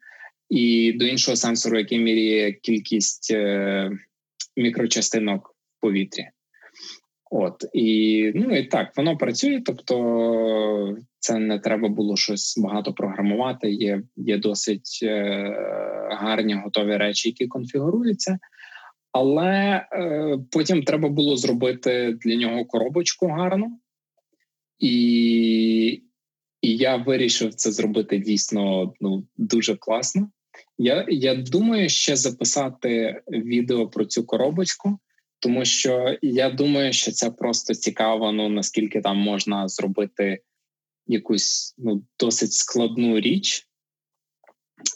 І до іншого сенсору, який міряє кількість мікрочастинок в повітрі. От і ну і так воно працює, тобто це не треба було щось багато програмувати. Є є досить е, гарні готові речі, які конфігуруються, але е, потім треба було зробити для нього коробочку гарну, і і я вирішив це зробити дійсно ну дуже класно. Я, Я думаю, ще записати відео про цю коробочку. Тому що я думаю, що це просто цікаво, ну наскільки там можна зробити якусь ну, досить складну річ,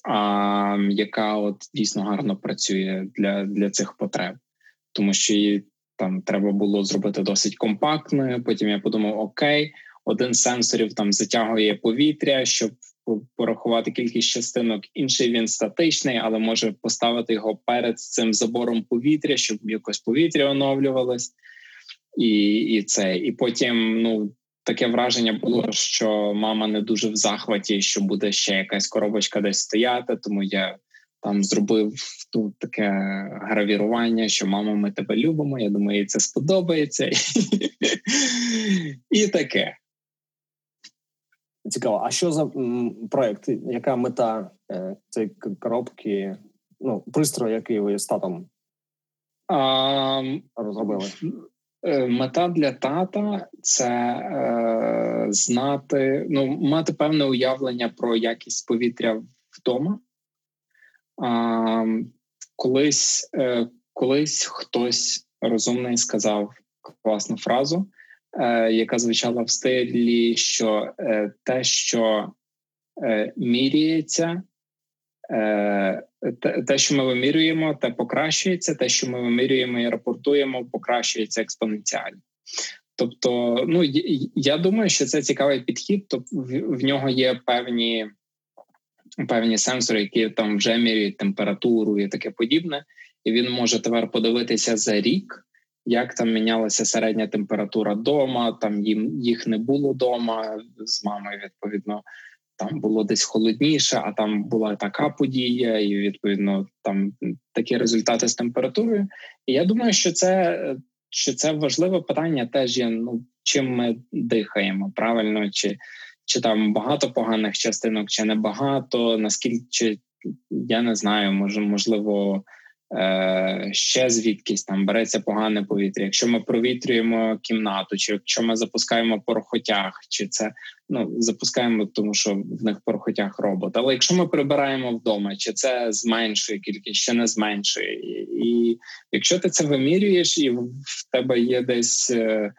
а, яка от дійсно гарно працює для для цих потреб, тому що її там треба було зробити досить компактною. Потім я подумав: окей, один з сенсорів там затягує повітря, щоб порахувати кількість частинок. Інший він статичний, але може поставити його перед цим забором повітря, щоб якось повітря оновлювалось, і і це. І потім, ну. Таке враження було, що мама не дуже в захваті, що буде ще якась коробочка десь стояти. Тому я там зробив тут таке гравірування, що мама, ми тебе любимо. Я думаю, їй це сподобається, і таке. Цікаво, а що за проект? Яка мета е, цієї коробки? ну, пристрої, який ви з татом а, розробили? Е, мета для тата це е, знати, ну, мати певне уявлення про якість повітря вдома. А, Колись е, колись хтось розумний сказав класну фразу, яка звучала в стилі, що е, те, що е, міряється, е, те, що ми вимірюємо, те покращується, те, що ми вимірюємо і рапортуємо, покращується експоненціально. Тобто, ну я думаю, що це цікавий підхід. Тобто в нього є певні певні сенсори, які там вже міряють температуру і таке подібне, і він може тепер подивитися за рік, як там мінялася середня температура дома. Там їм їх не було дома з мамою. Відповідно, там було десь холодніше, а там була така подія, і відповідно там такі результати з температурою. І я думаю, що це що це важливе питання. Теж є ну чим ми дихаємо правильно, чи чи там багато поганих частинок, чи не багато, наскільки чи, я не знаю, може можливо. Е, ще звідкись там береться погане повітря. Якщо ми провітрюємо кімнату, чи якщо ми запускаємо порохотяг, чи це ну запускаємо, тому що в них порохотяг робот. Але якщо ми прибираємо вдома, чи це зменшує кількість, чи не зменшує, і, і якщо ти це вимірюєш, і в тебе є десь. Е,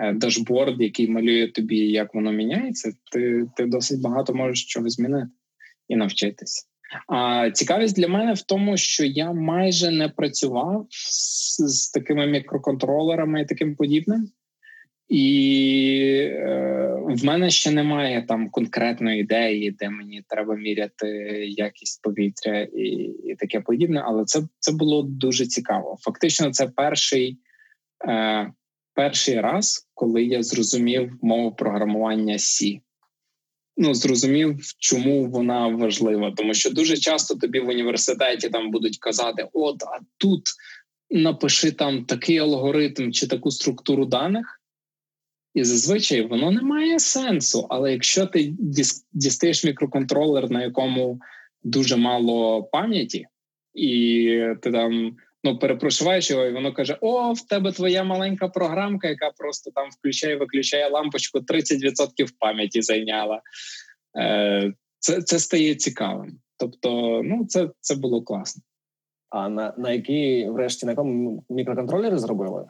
е, дашборд, який малює тобі, як воно міняється, ти ти досить багато можеш чого змінити і навчитися. А цікавість для мене в тому, що я майже не працював з, з такими мікроконтролерами і таким подібним, і е, в мене ще немає там конкретної ідеї, де мені треба міряти якість повітря і і таке подібне. Але це це було дуже цікаво. Фактично, це перший е, перший раз, коли я зрозумів мову програмування C ну зрозумів, чому вона важлива, тому що дуже часто тобі в університеті там будуть казати: от а тут напиши там такий алгоритм чи таку структуру даних. І зазвичай воно не має сенсу. Але якщо ти дістаєш мікроконтролер, на якому дуже мало пам'яті, і ти там ну перепрошуваєш його, і воно каже: О, в тебе твоя маленька програмка, яка просто там включає, виключає лампочку, 30% пам'яті зайняла. Е, Це це стає цікавим. Тобто, ну це це було класно. А на на якій, врешті, на якому мікроконтролері зробили?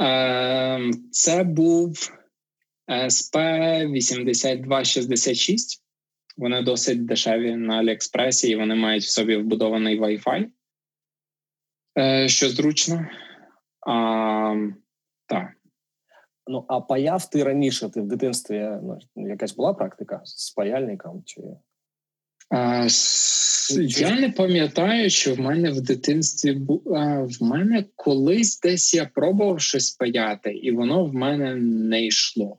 Е, Це був sp 8266 Вони досить дешеві на Аліекспресі, і вони мають в собі вбудований Wi-Fi. Е, що зручно. А, Так. Ну, а паяв ти раніше, ти в дитинстві ну, якась була практика з паяльником? чи... А, Я не пам'ятаю, що в мене в дитинстві було. В мене колись десь я пробував щось паяти, і воно в мене не йшло.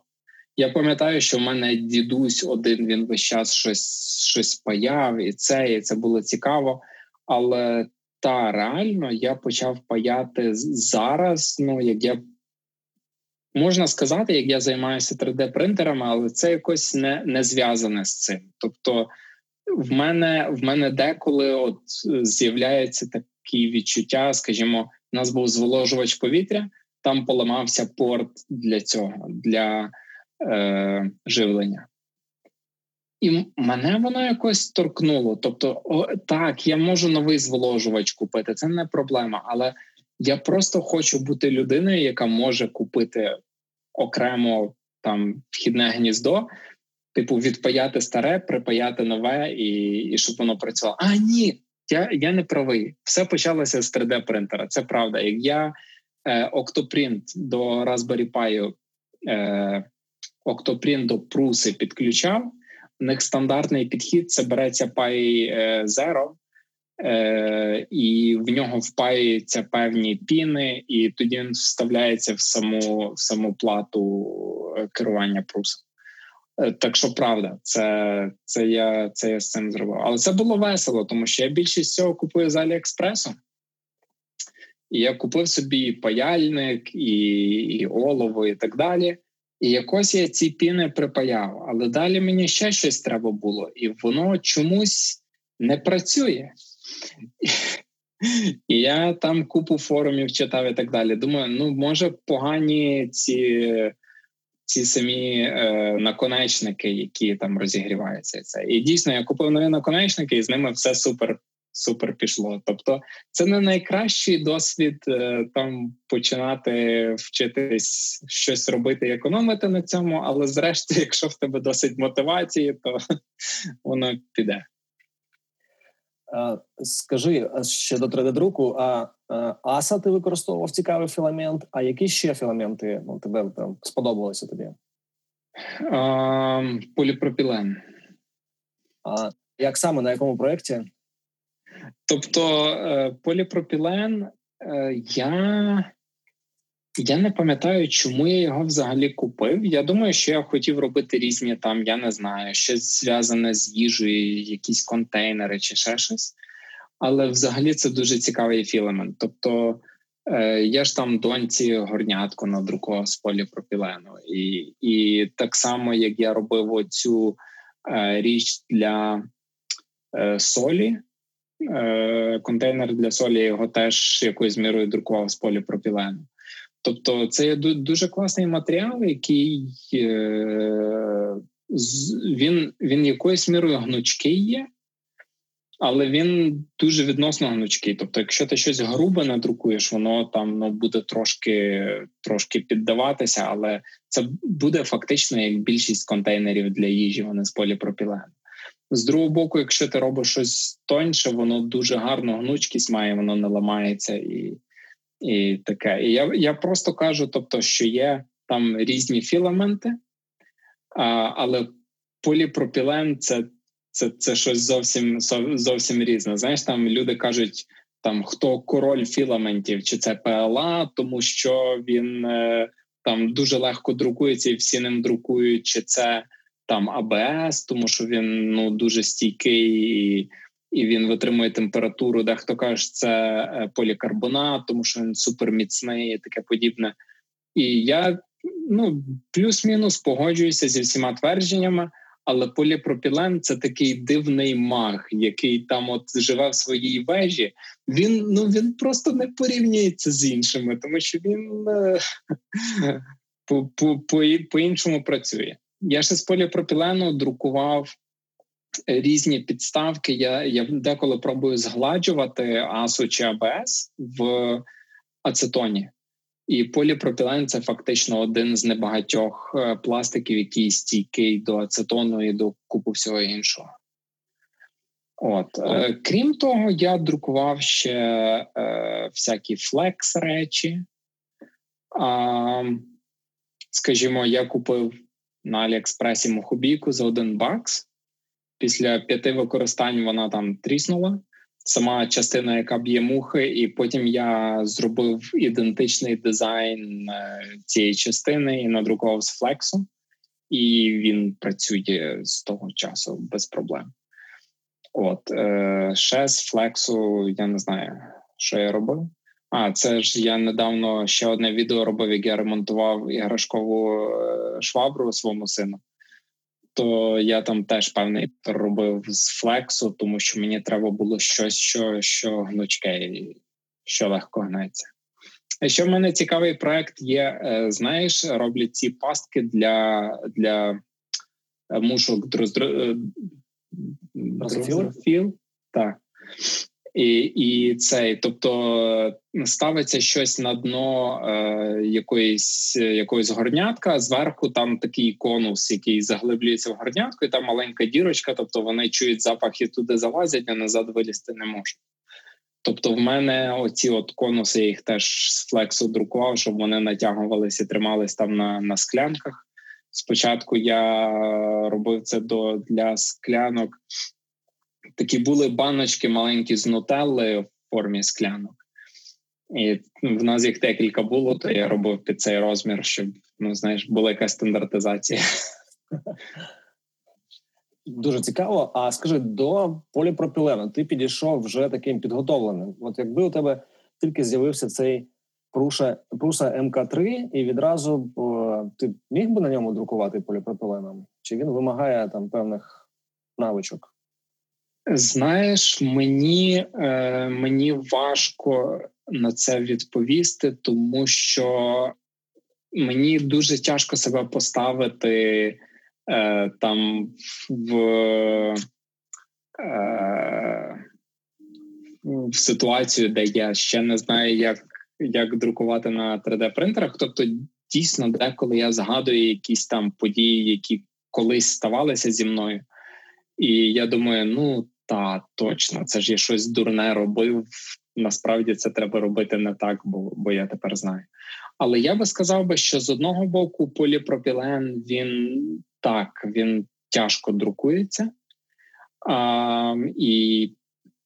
Я пам'ятаю, що в мене дідусь один він весь час щось щось паяв, і це і це було цікаво. Але та реально я почав паяти зараз. Ну як я можна сказати, як я займаюся 3D-принтерами, але це якось не не зв'язане з цим. Тобто, в мене в мене деколи от з'являється такі відчуття. Скажімо, у нас був зволожувач повітря, там поламався порт для цього, для е, живлення. І мене воно якось торкнуло. Тобто, о, так, я можу новий зволожувач купити, це не проблема. Але я просто хочу бути людиною, яка може купити окремо там вхідне гніздо, типу, відпаяти старе, припаяти нове, і і щоб воно працювало. А ні, я я не правий. Все почалося з 3D-принтера. Це правда. Як я е, Octoprint до Raspberry Pi, е, Octoprint до пруси підключав. У них стандартний підхід це береться Pi е, Zero, е, і в нього впаються певні піни, і тоді він вставляється в саму в саму плату е, керування прусом. Так що правда, це це я це я з цим зробив. Але це було весело, тому що я більшість цього купую з Аліекспресу. І я купив собі паяльник, і і олово, і так далі. І якось я ці піни припаяв. Але далі мені ще щось треба було, і воно чомусь не працює. І я там купу форумів читав і так далі. Думаю, ну може погані ці ці самі е, наконечники, які там розігріваються. Це. І дійсно я купив нові наконечники, і з ними все супер супер пішло. Тобто, це не найкращий досвід е, там починати вчитись щось робити і економити на цьому, але зрештою, якщо в тебе досить мотивації, то воно піде. Скажи ще до 3D-друку, а аса ти використовував цікавий філамент, а які ще філаменти ну, тебе там сподобалися тобі? А, поліпропілен. А як саме на якому проєкті? Тобто е, поліпропілен, е, я я не пам'ятаю, чому я його взагалі купив. Я думаю, що я хотів робити різні там, я не знаю, щось зв'язане з їжею, якісь контейнери чи ще щось. Але взагалі це дуже цікавий філамент. Тобто е, я ж там доньці горнятку надрукував з поліпропілену. І і так само, як я робив оцю річ для солі, контейнер для солі його теж якоюсь мірою друкував з поліпропілену. Тобто, це є дуже класний матеріал, який е, він він якоюсь мірою гнучкий є, але він дуже відносно гнучкий. Тобто, якщо ти щось грубе надрукуєш, воно там ну, буде трошки трошки піддаватися, але це буде фактично як більшість контейнерів для їжі, вони з поліпропілену. З другого боку, якщо ти робиш щось тоньше, воно дуже гарно гнучкість має, воно не ламається і і таке. І я я просто кажу, тобто, що є там різні філаменти, а, але поліпропілен це це, це щось зовсім зовсім різне. Знаєш, там люди кажуть, там хто король філаментів, чи це ПЛА, тому що він е, там дуже легко друкується і всі ним друкують, чи це там АБС, тому що він ну дуже стійкий і він витримує температуру. Дехто каже, що це е, полікарбонат, тому що він суперміцний і таке подібне. І я ну плюс-мінус погоджуюся зі всіма твердженнями. Але поліпропілен це такий дивний маг, який там от живе в своїй вежі. Він ну він просто не порівнюється з іншими, тому що він е, по, по, по, по іншому працює. Я ще з поліпропілену друкував різні підставки. Я я деколи пробую згладжувати АСУ чи АБС в ацетоні. І поліпропілен це фактично один з небагатьох е, пластиків, який стійкий до ацетону і до купу всього іншого. От е, крім того, я друкував ще е, всякі flex речі. А, Скажімо, я купив на Аліекспресі мухобійку за один бакс. Після п'яти використань вона там тріснула. Сама частина, яка б'є мухи, і потім я зробив ідентичний дизайн е, цієї частини і надрукував з flex ом, і він працює з того часу без проблем. От е, ще з флексу я не знаю, що я робив. А це ж я недавно ще одне відео робив, як я ремонтував іграшкову е, швабру своєму сину то я там теж певний робив з флексу, тому що мені треба було щось, що що гнучке, що легко гнеться. А ще в мене цікавий проект є. Е, знаєш, роблять ці пастки для для е, мушок дрозофіл. Так. І і цей, тобто ставиться щось на дно е, якоїсь якоїсь горнятка. Зверху там такий конус, який заглиблюється в горнятку, і там маленька дірочка. Тобто вони чують запах і туди залазять, а назад вилізти не можуть. Тобто, в мене оці от конуси я їх теж з флексу друкував, щоб вони натягувалися і тримались там на на склянках. Спочатку я робив це до для склянок такі були баночки маленькі з нутелли в формі склянок. І в нас їх декілька було, то я робив під цей розмір, щоб ну знаєш, була якась стандартизація. Дуже цікаво. А скажи, до поліпропілену ти підійшов вже таким підготовленим. От якби у тебе тільки з'явився цей пруша пруса МК3, і відразу о, ти міг би на ньому друкувати поліпропіленом? Чи він вимагає там певних навичок? Знаєш, мені, е, мені важко на це відповісти, тому що мені дуже тяжко себе поставити е, там в. Е, в ситуацію, де я ще не знаю, як як друкувати на 3D-принтерах. Тобто, дійсно, деколи я згадую якісь там події, які колись ставалися зі мною, і я думаю, ну та точно, це ж я щось дурне робив. Насправді це треба робити не так, бо бо я тепер знаю. Але я би сказав би, що з одного боку поліпропілен він так він тяжко друкується, а, і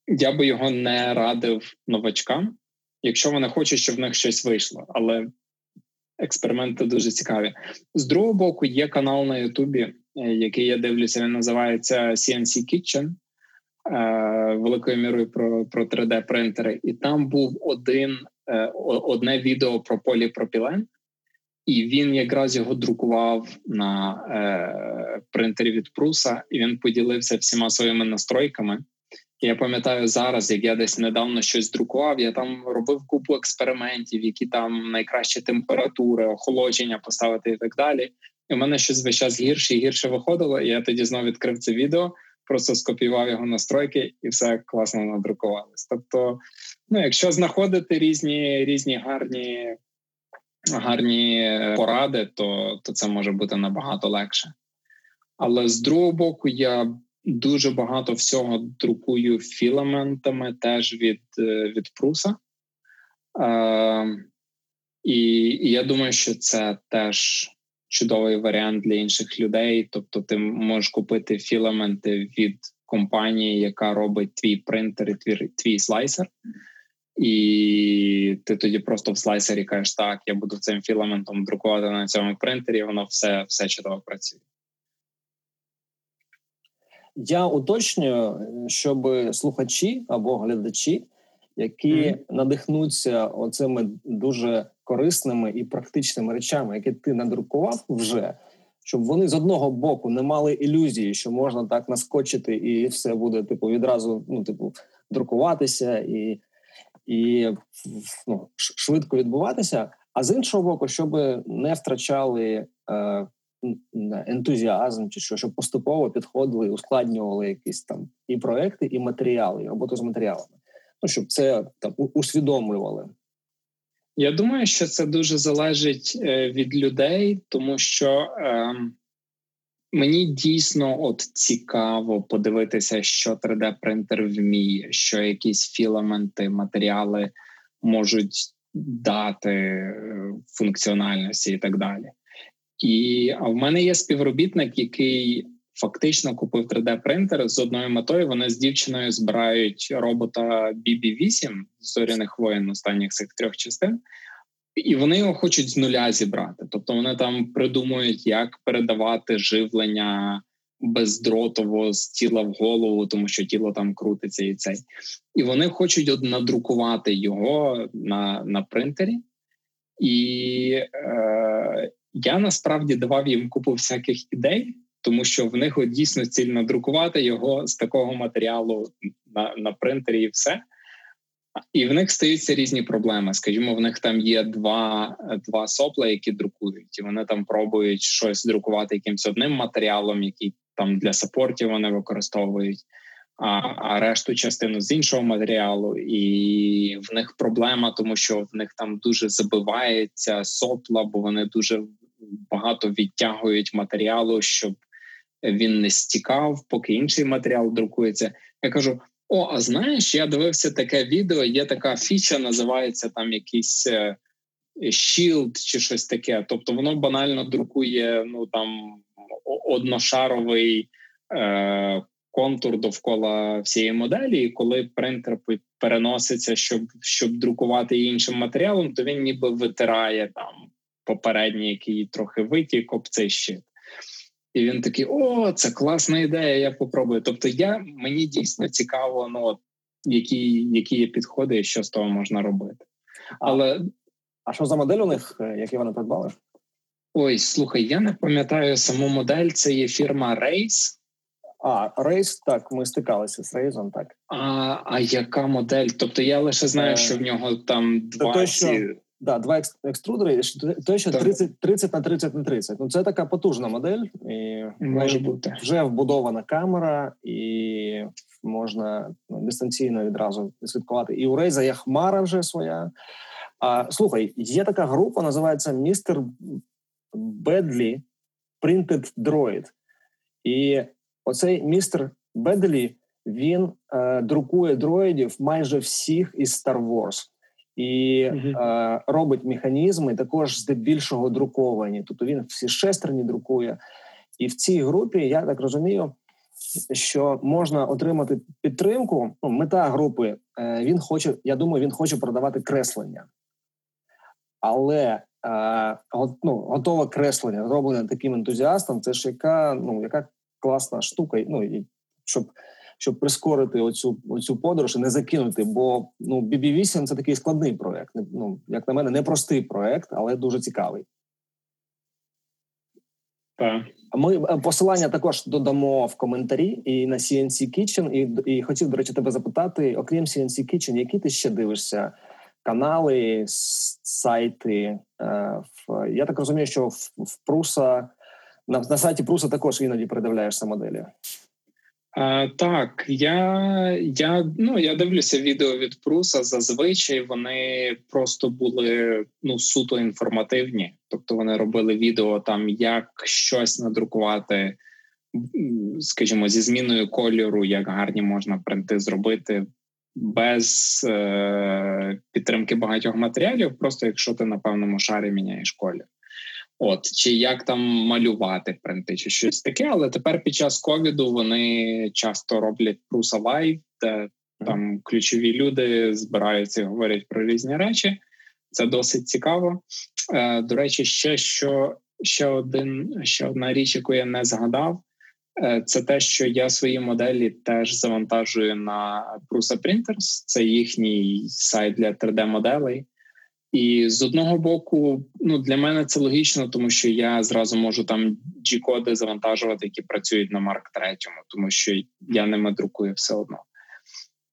я би його не радив новачкам, якщо вони хочуть, щоб в них щось вийшло. Але експерименти дуже цікаві. З другого боку, є канал на Ютубі, е, який я дивлюся, він називається CNC Kitchen. Е, великою мірою про про 3D-принтери, і там був один е, одне відео про поліпропілен, і він якраз його друкував на е, принтері від Пруса, і він поділився всіма своїми настройками. Я пам'ятаю зараз, як я десь недавно щось друкував, я там робив купу експериментів, які там найкращі температури, охолодження поставити і так далі. І в мене щось весь час гірше і гірше виходило. І я тоді знову відкрив це відео, просто скопіював його настройки, і все класно надрукувалось. Тобто, ну якщо знаходити різні різні гарні гарні поради, то, то це може бути набагато легше. Але з другого боку, я дуже багато всього друкую філаментами теж від е, від пруса. Е, і, і я думаю, що це теж чудовий варіант для інших людей. Тобто, ти можеш купити філаменти від компанії, яка робить твій принтер і твій, твій слайсер. І ти тоді просто в слайсері кажеш, так, я буду цим філаментом друкувати на цьому принтері, воно все все чудово працює. Я уточнюю, щоб слухачі або глядачі, які mm. надихнуться оцими дуже корисними і практичними речами, які ти надрукував вже, щоб вони з одного боку не мали ілюзії, що можна так наскочити, і все буде типу відразу ну, типу, друкуватися і і ну, швидко відбуватися. А з іншого боку, щоб не втрачали. Е, ентузіазм, чи що, щоб поступово підходили, ускладнювали якісь там і проекти, і матеріали, і роботу з матеріалами. Ну щоб це там усвідомлювали. Я думаю, що це дуже залежить е, від людей, тому що е, мені дійсно от цікаво подивитися, що 3D-принтер вміє, що якісь філаменти, матеріали можуть дати е, функціональності і так далі. І а в мене є співробітник, який фактично купив 3D-принтер з одною метою. Вони з дівчиною збирають робота BB-8 з зоряних воєн останніх цих трьох частин, і вони його хочуть з нуля зібрати. Тобто вони там придумують, як передавати живлення бездротово з тіла в голову, тому що тіло там крутиться і цей. І вони хочуть надрукувати його на на принтері. І е, я насправді давав їм купу всяких ідей, тому що в них от дійсно ціль надрукувати його з такого матеріалу на на принтері, і все. І в них стаються різні проблеми. Скажімо, в них там є два два сопла, які друкують, і вони там пробують щось друкувати якимось одним матеріалом, який там для сапортів вони використовують, а а решту частину з іншого матеріалу. І в них проблема, тому що в них там дуже забивається сопла, бо вони дуже багато відтягують матеріалу, щоб він не стікав, поки інший матеріал друкується. Я кажу: о, а знаєш, я дивився таке відео. Є така фіча, називається там якийсь е, Shield чи щось таке. Тобто воно банально друкує ну там одношаровий е, контур довкола всієї моделі. І коли принтер переноситься, щоб щоб друкувати іншим матеріалом, то він ніби витирає там попередній, який трохи витік об цей щит. І він такий: о, це класна ідея, я попробую. Тобто, я мені дійсно цікаво, ну от які які є підходи і що з того можна робити. Але а що за модель у них, е, які вони придбали? Ой, слухай, я не пам'ятаю саму модель. Це є фірма Race. А, рейс, так, ми стикалися з рейзом, так. А а яка модель? Тобто я лише знаю, е, що в нього там два той, що, да, два екструдери, той, що 30 30 на 30 на 30. Ну, це така потужна модель. і Може бути. Вже вбудована камера, і можна ну, дистанційно відразу слідкувати. І у Рейза є хмара вже своя. А слухай, є така група, називається Містер Бедлі Printed Droid. І оцей містер Бедлі він е, друкує дроїдів майже всіх із Star Wars. І uh е, робить механізми також здебільшого друковані. Тобто він всі шестерні друкує. І в цій групі, я так розумію, що можна отримати підтримку. Ну, Мета групи е, він хоче. Я думаю, він хоче продавати креслення, але е, ну, готове креслення, зроблене таким ентузіастом. Це ж яка ну яка класна штука. Ну і щоб щоб прискорити оцю оцю подорож і не закинути. Бо ну BB-8 – це такий складний проект. Ну як на мене, непростий проект, але дуже цікавий. Так. Ми е, посилання також додамо в коментарі і на CNC Kitchen. І і хотів, до речі, тебе запитати: окрім CNC Kitchen, які ти ще дивишся канали, сайти? Е, в я так розумію, що в, в Пруса на, на сайті Пруса також іноді передивляєшся моделі. А, Так, я я, ну, я дивлюся відео від Пруса. Зазвичай вони просто були ну суто інформативні. Тобто вони робили відео там, як щось надрукувати, скажімо, зі зміною кольору, як гарні можна принти зробити без е, підтримки багатьох матеріалів, просто якщо ти на певному шарі міняєш колір. От чи як там малювати принти, чи щось таке, але тепер під час ковіду вони часто роблять Live, де там ключові люди збираються і говорять про різні речі. Це досить цікаво. Е, До речі, ще що ще один ще одна річ, яку я не згадав, е, це те, що я свої моделі теж завантажую на Prusa Printers. Це їхній сайт для 3D-моделей. І з одного боку, ну для мене це логічно, тому що я зразу можу там G-коди завантажувати, які працюють на Марк 3, тому що я ними друкую все одно.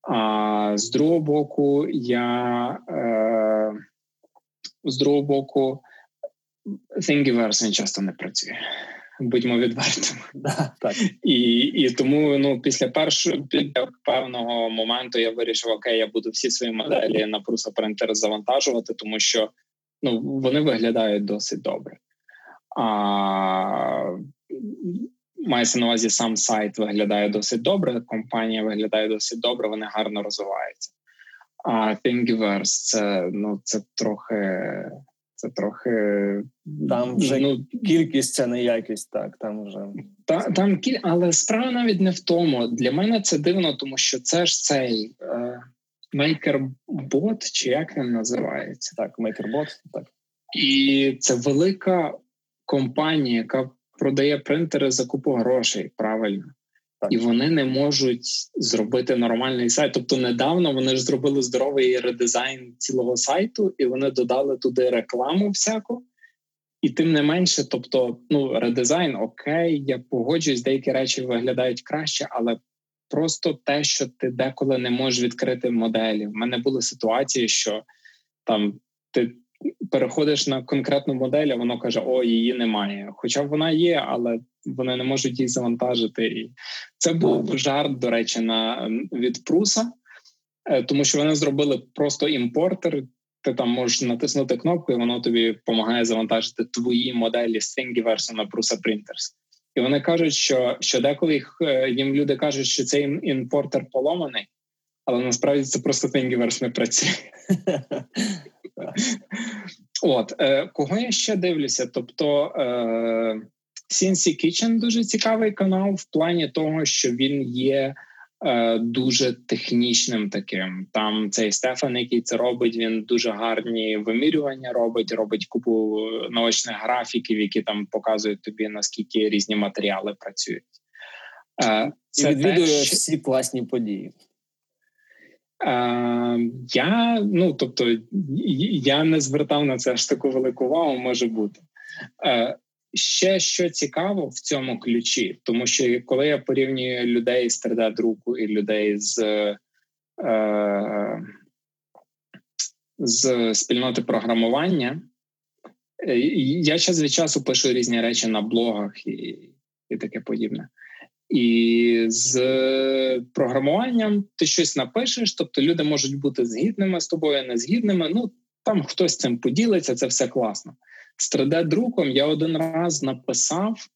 А з другого боку, я е, з другого боку, Thingiverse часто не працює будьмо відвертими. Да, так. І і тому ну після першого після певного моменту я вирішив, окей, я буду всі свої моделі на Prusa Printer завантажувати, тому що ну вони виглядають досить добре. А Мається на увазі сам сайт виглядає досить добре, компанія виглядає досить добре, вони гарно розвиваються. А Thingiverse це ну це трохи це трохи там вже ну, кількість, це не якість. Так там вже та там кіль, але справа навіть не в тому. Для мене це дивно, тому що це ж цей е, чи як він називається? Так, MakerBot, так і це велика компанія, яка продає принтери за купу грошей. Правильно. І вони не можуть зробити нормальний сайт. Тобто, недавно вони ж зробили здоровий редизайн цілого сайту, і вони додали туди рекламу всяку. І тим не менше, тобто, ну, редизайн окей, я погоджуюсь, деякі речі виглядають краще, але просто те, що ти деколи не можеш відкрити моделі. В мене були ситуації, що там ти переходиш на конкретну модель, а воно каже: О, її немає. Хоча вона є, але вони не можуть їх завантажити. І це був жарт, до речі, на від Пруса, е, тому що вони зробили просто імпортер. Ти там можеш натиснути кнопку, і воно тобі допомагає завантажити твої моделі з Thingiverse на Prusa Printers. І вони кажуть, що що деколи їх е, їм люди кажуть, що цей імпортер поломаний, але насправді це просто Thingiverse не працює. От е, кого я ще дивлюся? Тобто е, CNC Kitchen дуже цікавий канал в плані того, що він є е, дуже технічним таким. Там цей Стефан, який це робить, він дуже гарні вимірювання робить, робить купу наочних графіків, які там показують тобі наскільки різні матеріали працюють. Е, це І відвідує теж... всі класні події. Е, я ну тобто я не звертав на це аж таку велику увагу, може бути. Е, ще що цікаво в цьому ключі, тому що коли я порівнюю людей з 3D-друку і людей з е, з спільноти програмування, е, я час від часу пишу різні речі на блогах і, і таке подібне. І з програмуванням ти щось напишеш, тобто люди можуть бути згідними з тобою, не згідними. Ну там хтось цим поділиться, це все класно. З 3D-друком я один раз написав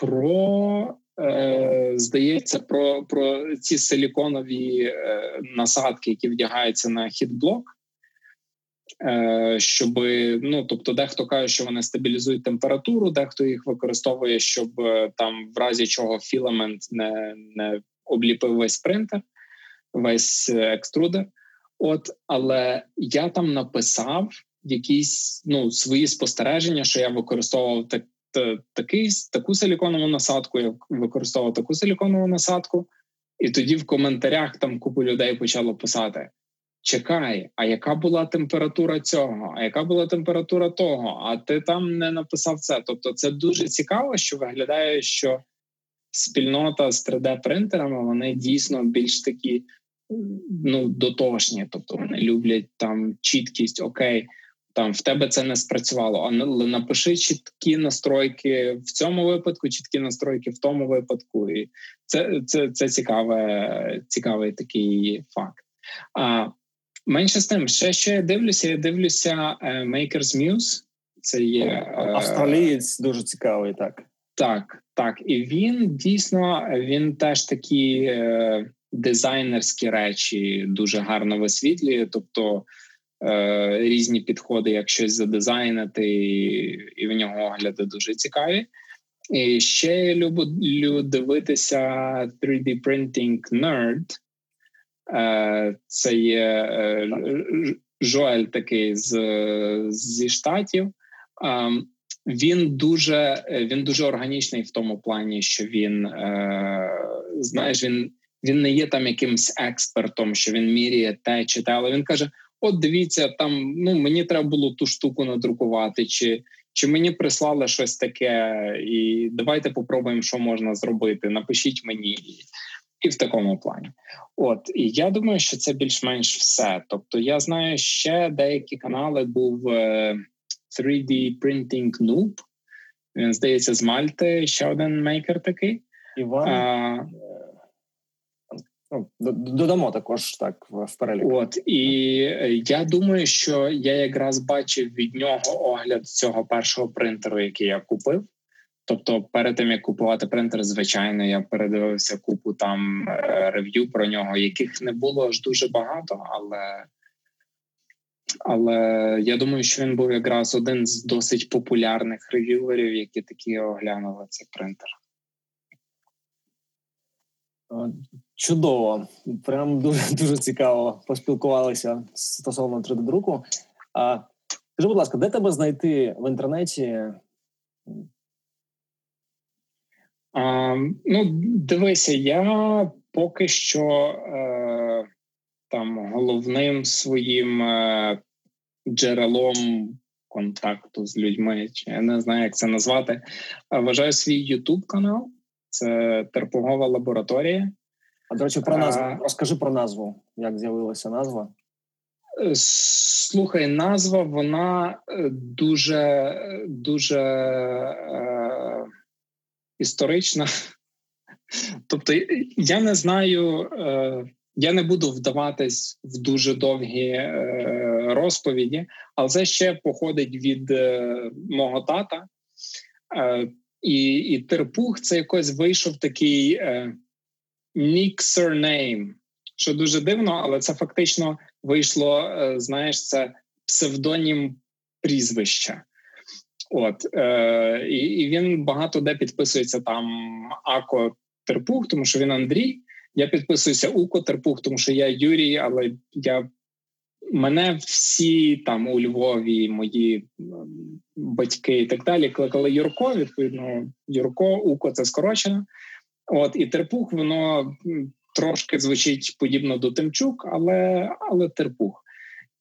про, е, здається, про про ці силіконові е, насадки, які вдягаються на хітблок. Е, щоб ну тобто, дехто каже, що вони стабілізують температуру, дехто їх використовує, щоб е, там в разі чого філамент не не обліпив весь принтер, весь екструдер. От, але я там написав якісь ну свої спостереження, що я використовував так, такий таку силіконову насадку, я використовував таку силіконову насадку, і тоді в коментарях там купу людей почало писати: чекай, а яка була температура цього? А яка була температура того? А ти там не написав це? Тобто, це дуже цікаво, що виглядає, що спільнота з 3D-принтерами вони дійсно більш такі ну дотошні, тобто вони люблять там чіткість, окей. Там в тебе це не спрацювало, але напиши чіткі настройки в цьому випадку, чіткі настройки в тому випадку, і це це, це цікаве, цікавий такий факт. А менше з тим, ще що я дивлюся, я дивлюся е, Makers Muse. Це є е, австралієць дуже цікавий, так. Так, так. І він дійсно він теж такі е, дизайнерські речі дуже гарно висвітлює. Тобто е, різні підходи, як щось задизайнити, і, і в нього огляди дуже цікаві. І ще я люблю дивитися 3D Printing Nerd. Е, Це є е, Жоель такий з, зі штатів. Е, він дуже він дуже органічний в тому плані, що він знаєш, він він не є там якимсь експертом, що він міряє те чи те, але він каже: От дивіться, там ну мені треба було ту штуку надрукувати, чи чи мені прислали щось таке, і давайте попробуємо, що можна зробити. Напишіть мені. І в такому плані, от і я думаю, що це більш-менш все. Тобто, я знаю ще деякі канали. Був 3D е, Printing Noob, Він здається, з Мальти ще один мейкер такий. Іван а, Ну, додамо також так в перелік. От і я думаю, що я якраз бачив від нього огляд цього першого принтеру, який я купив. Тобто, перед тим як купувати принтер, звичайно, я передивився купу там е, рев'ю про нього, яких не було аж дуже багато, але але я думаю, що він був якраз один з досить популярних рев'юверів, які такі оглянули цей принтер. Чудово, прям дуже дуже цікаво поспілкувалися стосовно 3D-друку. А скажи, будь ласка, де тебе знайти в інтернеті? А, Ну, дивися, я поки що е, там головним своїм е, джерелом контакту з людьми, чи я не знаю, як це назвати. Вважаю свій YouTube канал. Це терпугова лабораторія. А до речі, про назву. А... Розкажи про назву, як з'явилася назва. Е, слухай, назва вона е, дуже дуже е, історична. Тобто, я не знаю, е, я не буду вдаватись в дуже довгі е, розповіді, але це ще походить від е, мого тата. І і Терпух це якось вийшов такий nick surname, що дуже дивно, але це фактично вийшло. Знаєш, це псевдонім прізвища. От е, і, і він багато де підписується там Ако Терпух, тому що він Андрій. Я підписуюся Уко Терпух, тому що я Юрій, але я Мене всі там у Львові, мої батьки і так далі, кликали Юрко. Відповідно, Юрко, Уко це скорочено. От і Терпух, воно трошки звучить подібно до Тимчук, але але Терпух.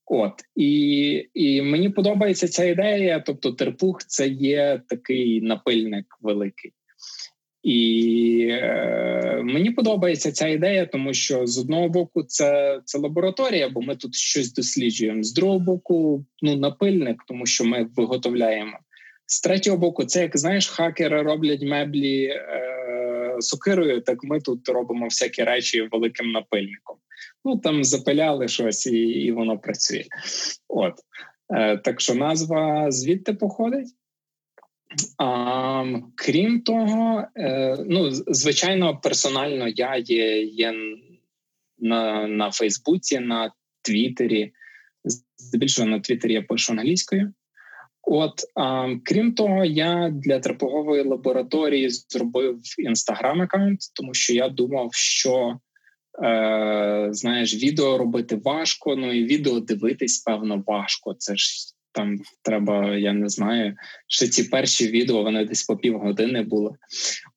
От і і мені подобається ця ідея. Тобто, терпух це є такий напильник великий. І е, мені подобається ця ідея, тому що з одного боку це це лабораторія, бо ми тут щось досліджуємо. З другого боку, ну напильник, тому що ми виготовляємо. З третього боку, це як знаєш, хакери роблять меблі е, сокирою. Так ми тут робимо всякі речі великим напильником. Ну там запиляли щось, і і воно працює. От е, так що назва звідти походить. А, Крім того, е, ну звичайно, персонально я є є на на Фейсбуці, на Твіттері. Здебільшого на Твіттері я пишу англійською. От а, крім того, я для тропогової лабораторії зробив інстаграм аккаунт, тому що я думав, що е, знаєш, відео робити важко. Ну і відео дивитись, певно, важко. Це ж там треба, я не знаю, ще ці перші відео вони десь по півгодини були.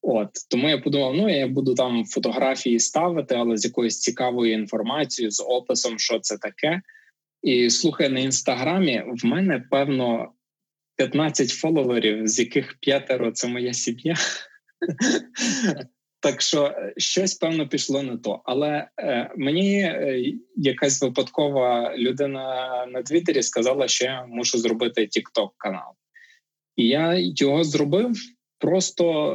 От тому я подумав, ну я буду там фотографії ставити, але з якоюсь цікавою інформацією, з описом, що це таке. І слухай, на інстаграмі в мене певно 15 фоловерів, з яких п'ятеро це моя сім'я. Так що е, щось певно пішло не то. Але е, мені е, якась випадкова людина на Твіттері сказала, що я мушу зробити TikTok канал. І я його зробив просто,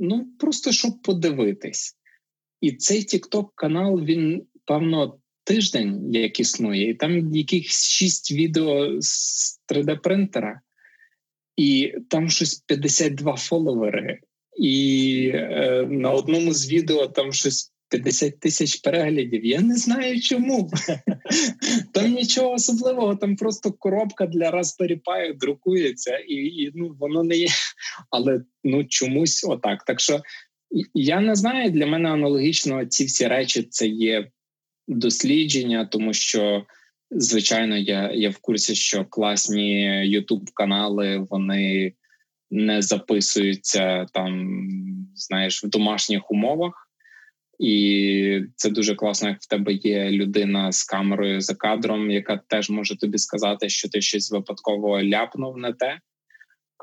ну, просто щоб подивитись. І цей TikTok канал, він, певно, тиждень як існує, і там якихось шість відео з 3D-принтера, і там щось 52 фоловери. І е, на одному з відео там щось 50 тисяч переглядів. Я не знаю чому. Там нічого особливого, там просто коробка для Raspberry друкується, і і ну воно не є. Але ну чомусь отак. Так що я не знаю, для мене аналогічно ці всі речі це є дослідження, тому що. Звичайно, я я в курсі, що класні youtube канали вони не записуються там, знаєш, в домашніх умовах, і це дуже класно, як в тебе є людина з камерою за кадром, яка теж може тобі сказати, що ти щось випадково ляпнув на те.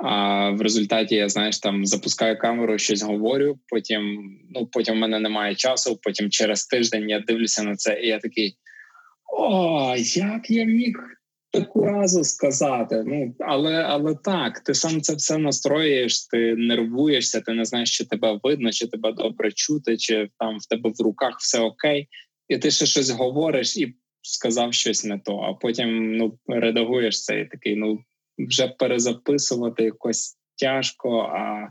А в результаті я знаєш, там запускаю камеру, щось говорю. Потім ну потім в мене немає часу. Потім через тиждень я дивлюся на це, і я такий: о, як я міг таку разу сказати. Ну але але так, ти сам це все настроїш, ти нервуєшся, ти не знаєш, чи тебе видно, чи тебе добре чути, чи там в тебе в руках все окей, і ти ще щось говориш і сказав щось не то. А потім ну редагуєш це і такий. Ну вже перезаписувати якось. Тяжко, а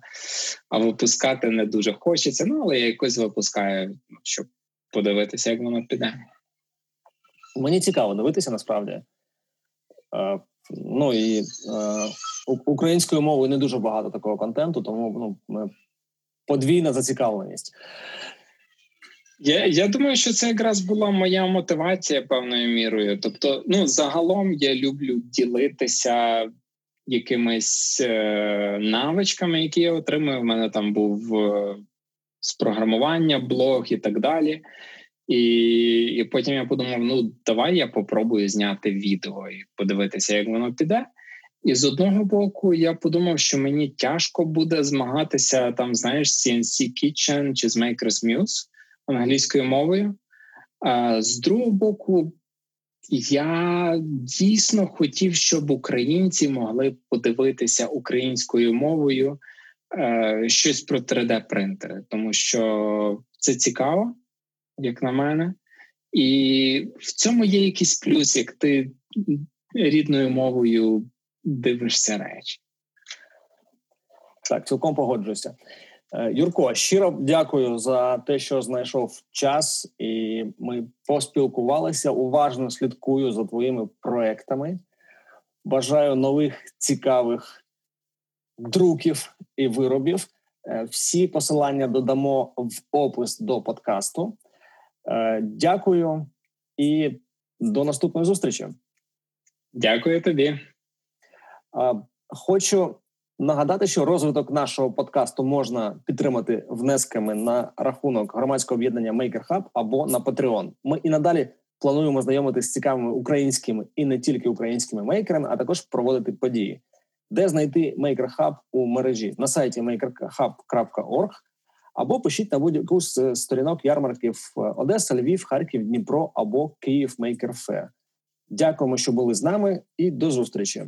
а випускати не дуже хочеться. Ну, але я якось випускаю, щоб подивитися, як воно піде. Мені цікаво дивитися насправді. Е, ну і е, українською мовою не дуже багато такого контенту, тому ну, подвійна зацікавленість. Я я думаю, що це якраз була моя мотивація певною мірою. Тобто, ну загалом я люблю ділитися якимись е, навичками, які я отримую. У мене там був е, з програмування, блог і так далі. І і потім я подумав: ну давай я попробую зняти відео і подивитися, як воно піде. І з одного боку, я подумав, що мені тяжко буде змагатися там, знаєш, CNC Kitchen чи з Makers Muse англійською мовою. А з другого боку, я дійсно хотів, щоб українці могли подивитися українською мовою е, щось про 3D-принтери, тому що це цікаво як на мене, і в цьому є якийсь плюс, як ти рідною мовою дивишся речі. Так, цілком погоджуюся. Е, Юрко, щиро дякую за те, що знайшов час, і ми поспілкувалися. Уважно слідкую за твоїми проектами. Бажаю нових цікавих друків і виробів. Е, всі посилання додамо в опис до подкасту. Е, дякую і до наступної зустрічі. Дякую тобі. Е, хочу нагадати, що розвиток нашого подкасту можна підтримати внесками на рахунок громадського об'єднання Maker Hub або на Patreon. Ми і надалі плануємо знайомитися з цікавими українськими і не тільки українськими мейкерами, а також проводити події. Де знайти Maker Hub у мережі на сайті makerhub.org або пишіть на будь-яку з сторінок ярмарків Одеса, Львів, Харків, Дніпро або Київ Мейкер Фе. Дякуємо, що були з нами, і до зустрічі.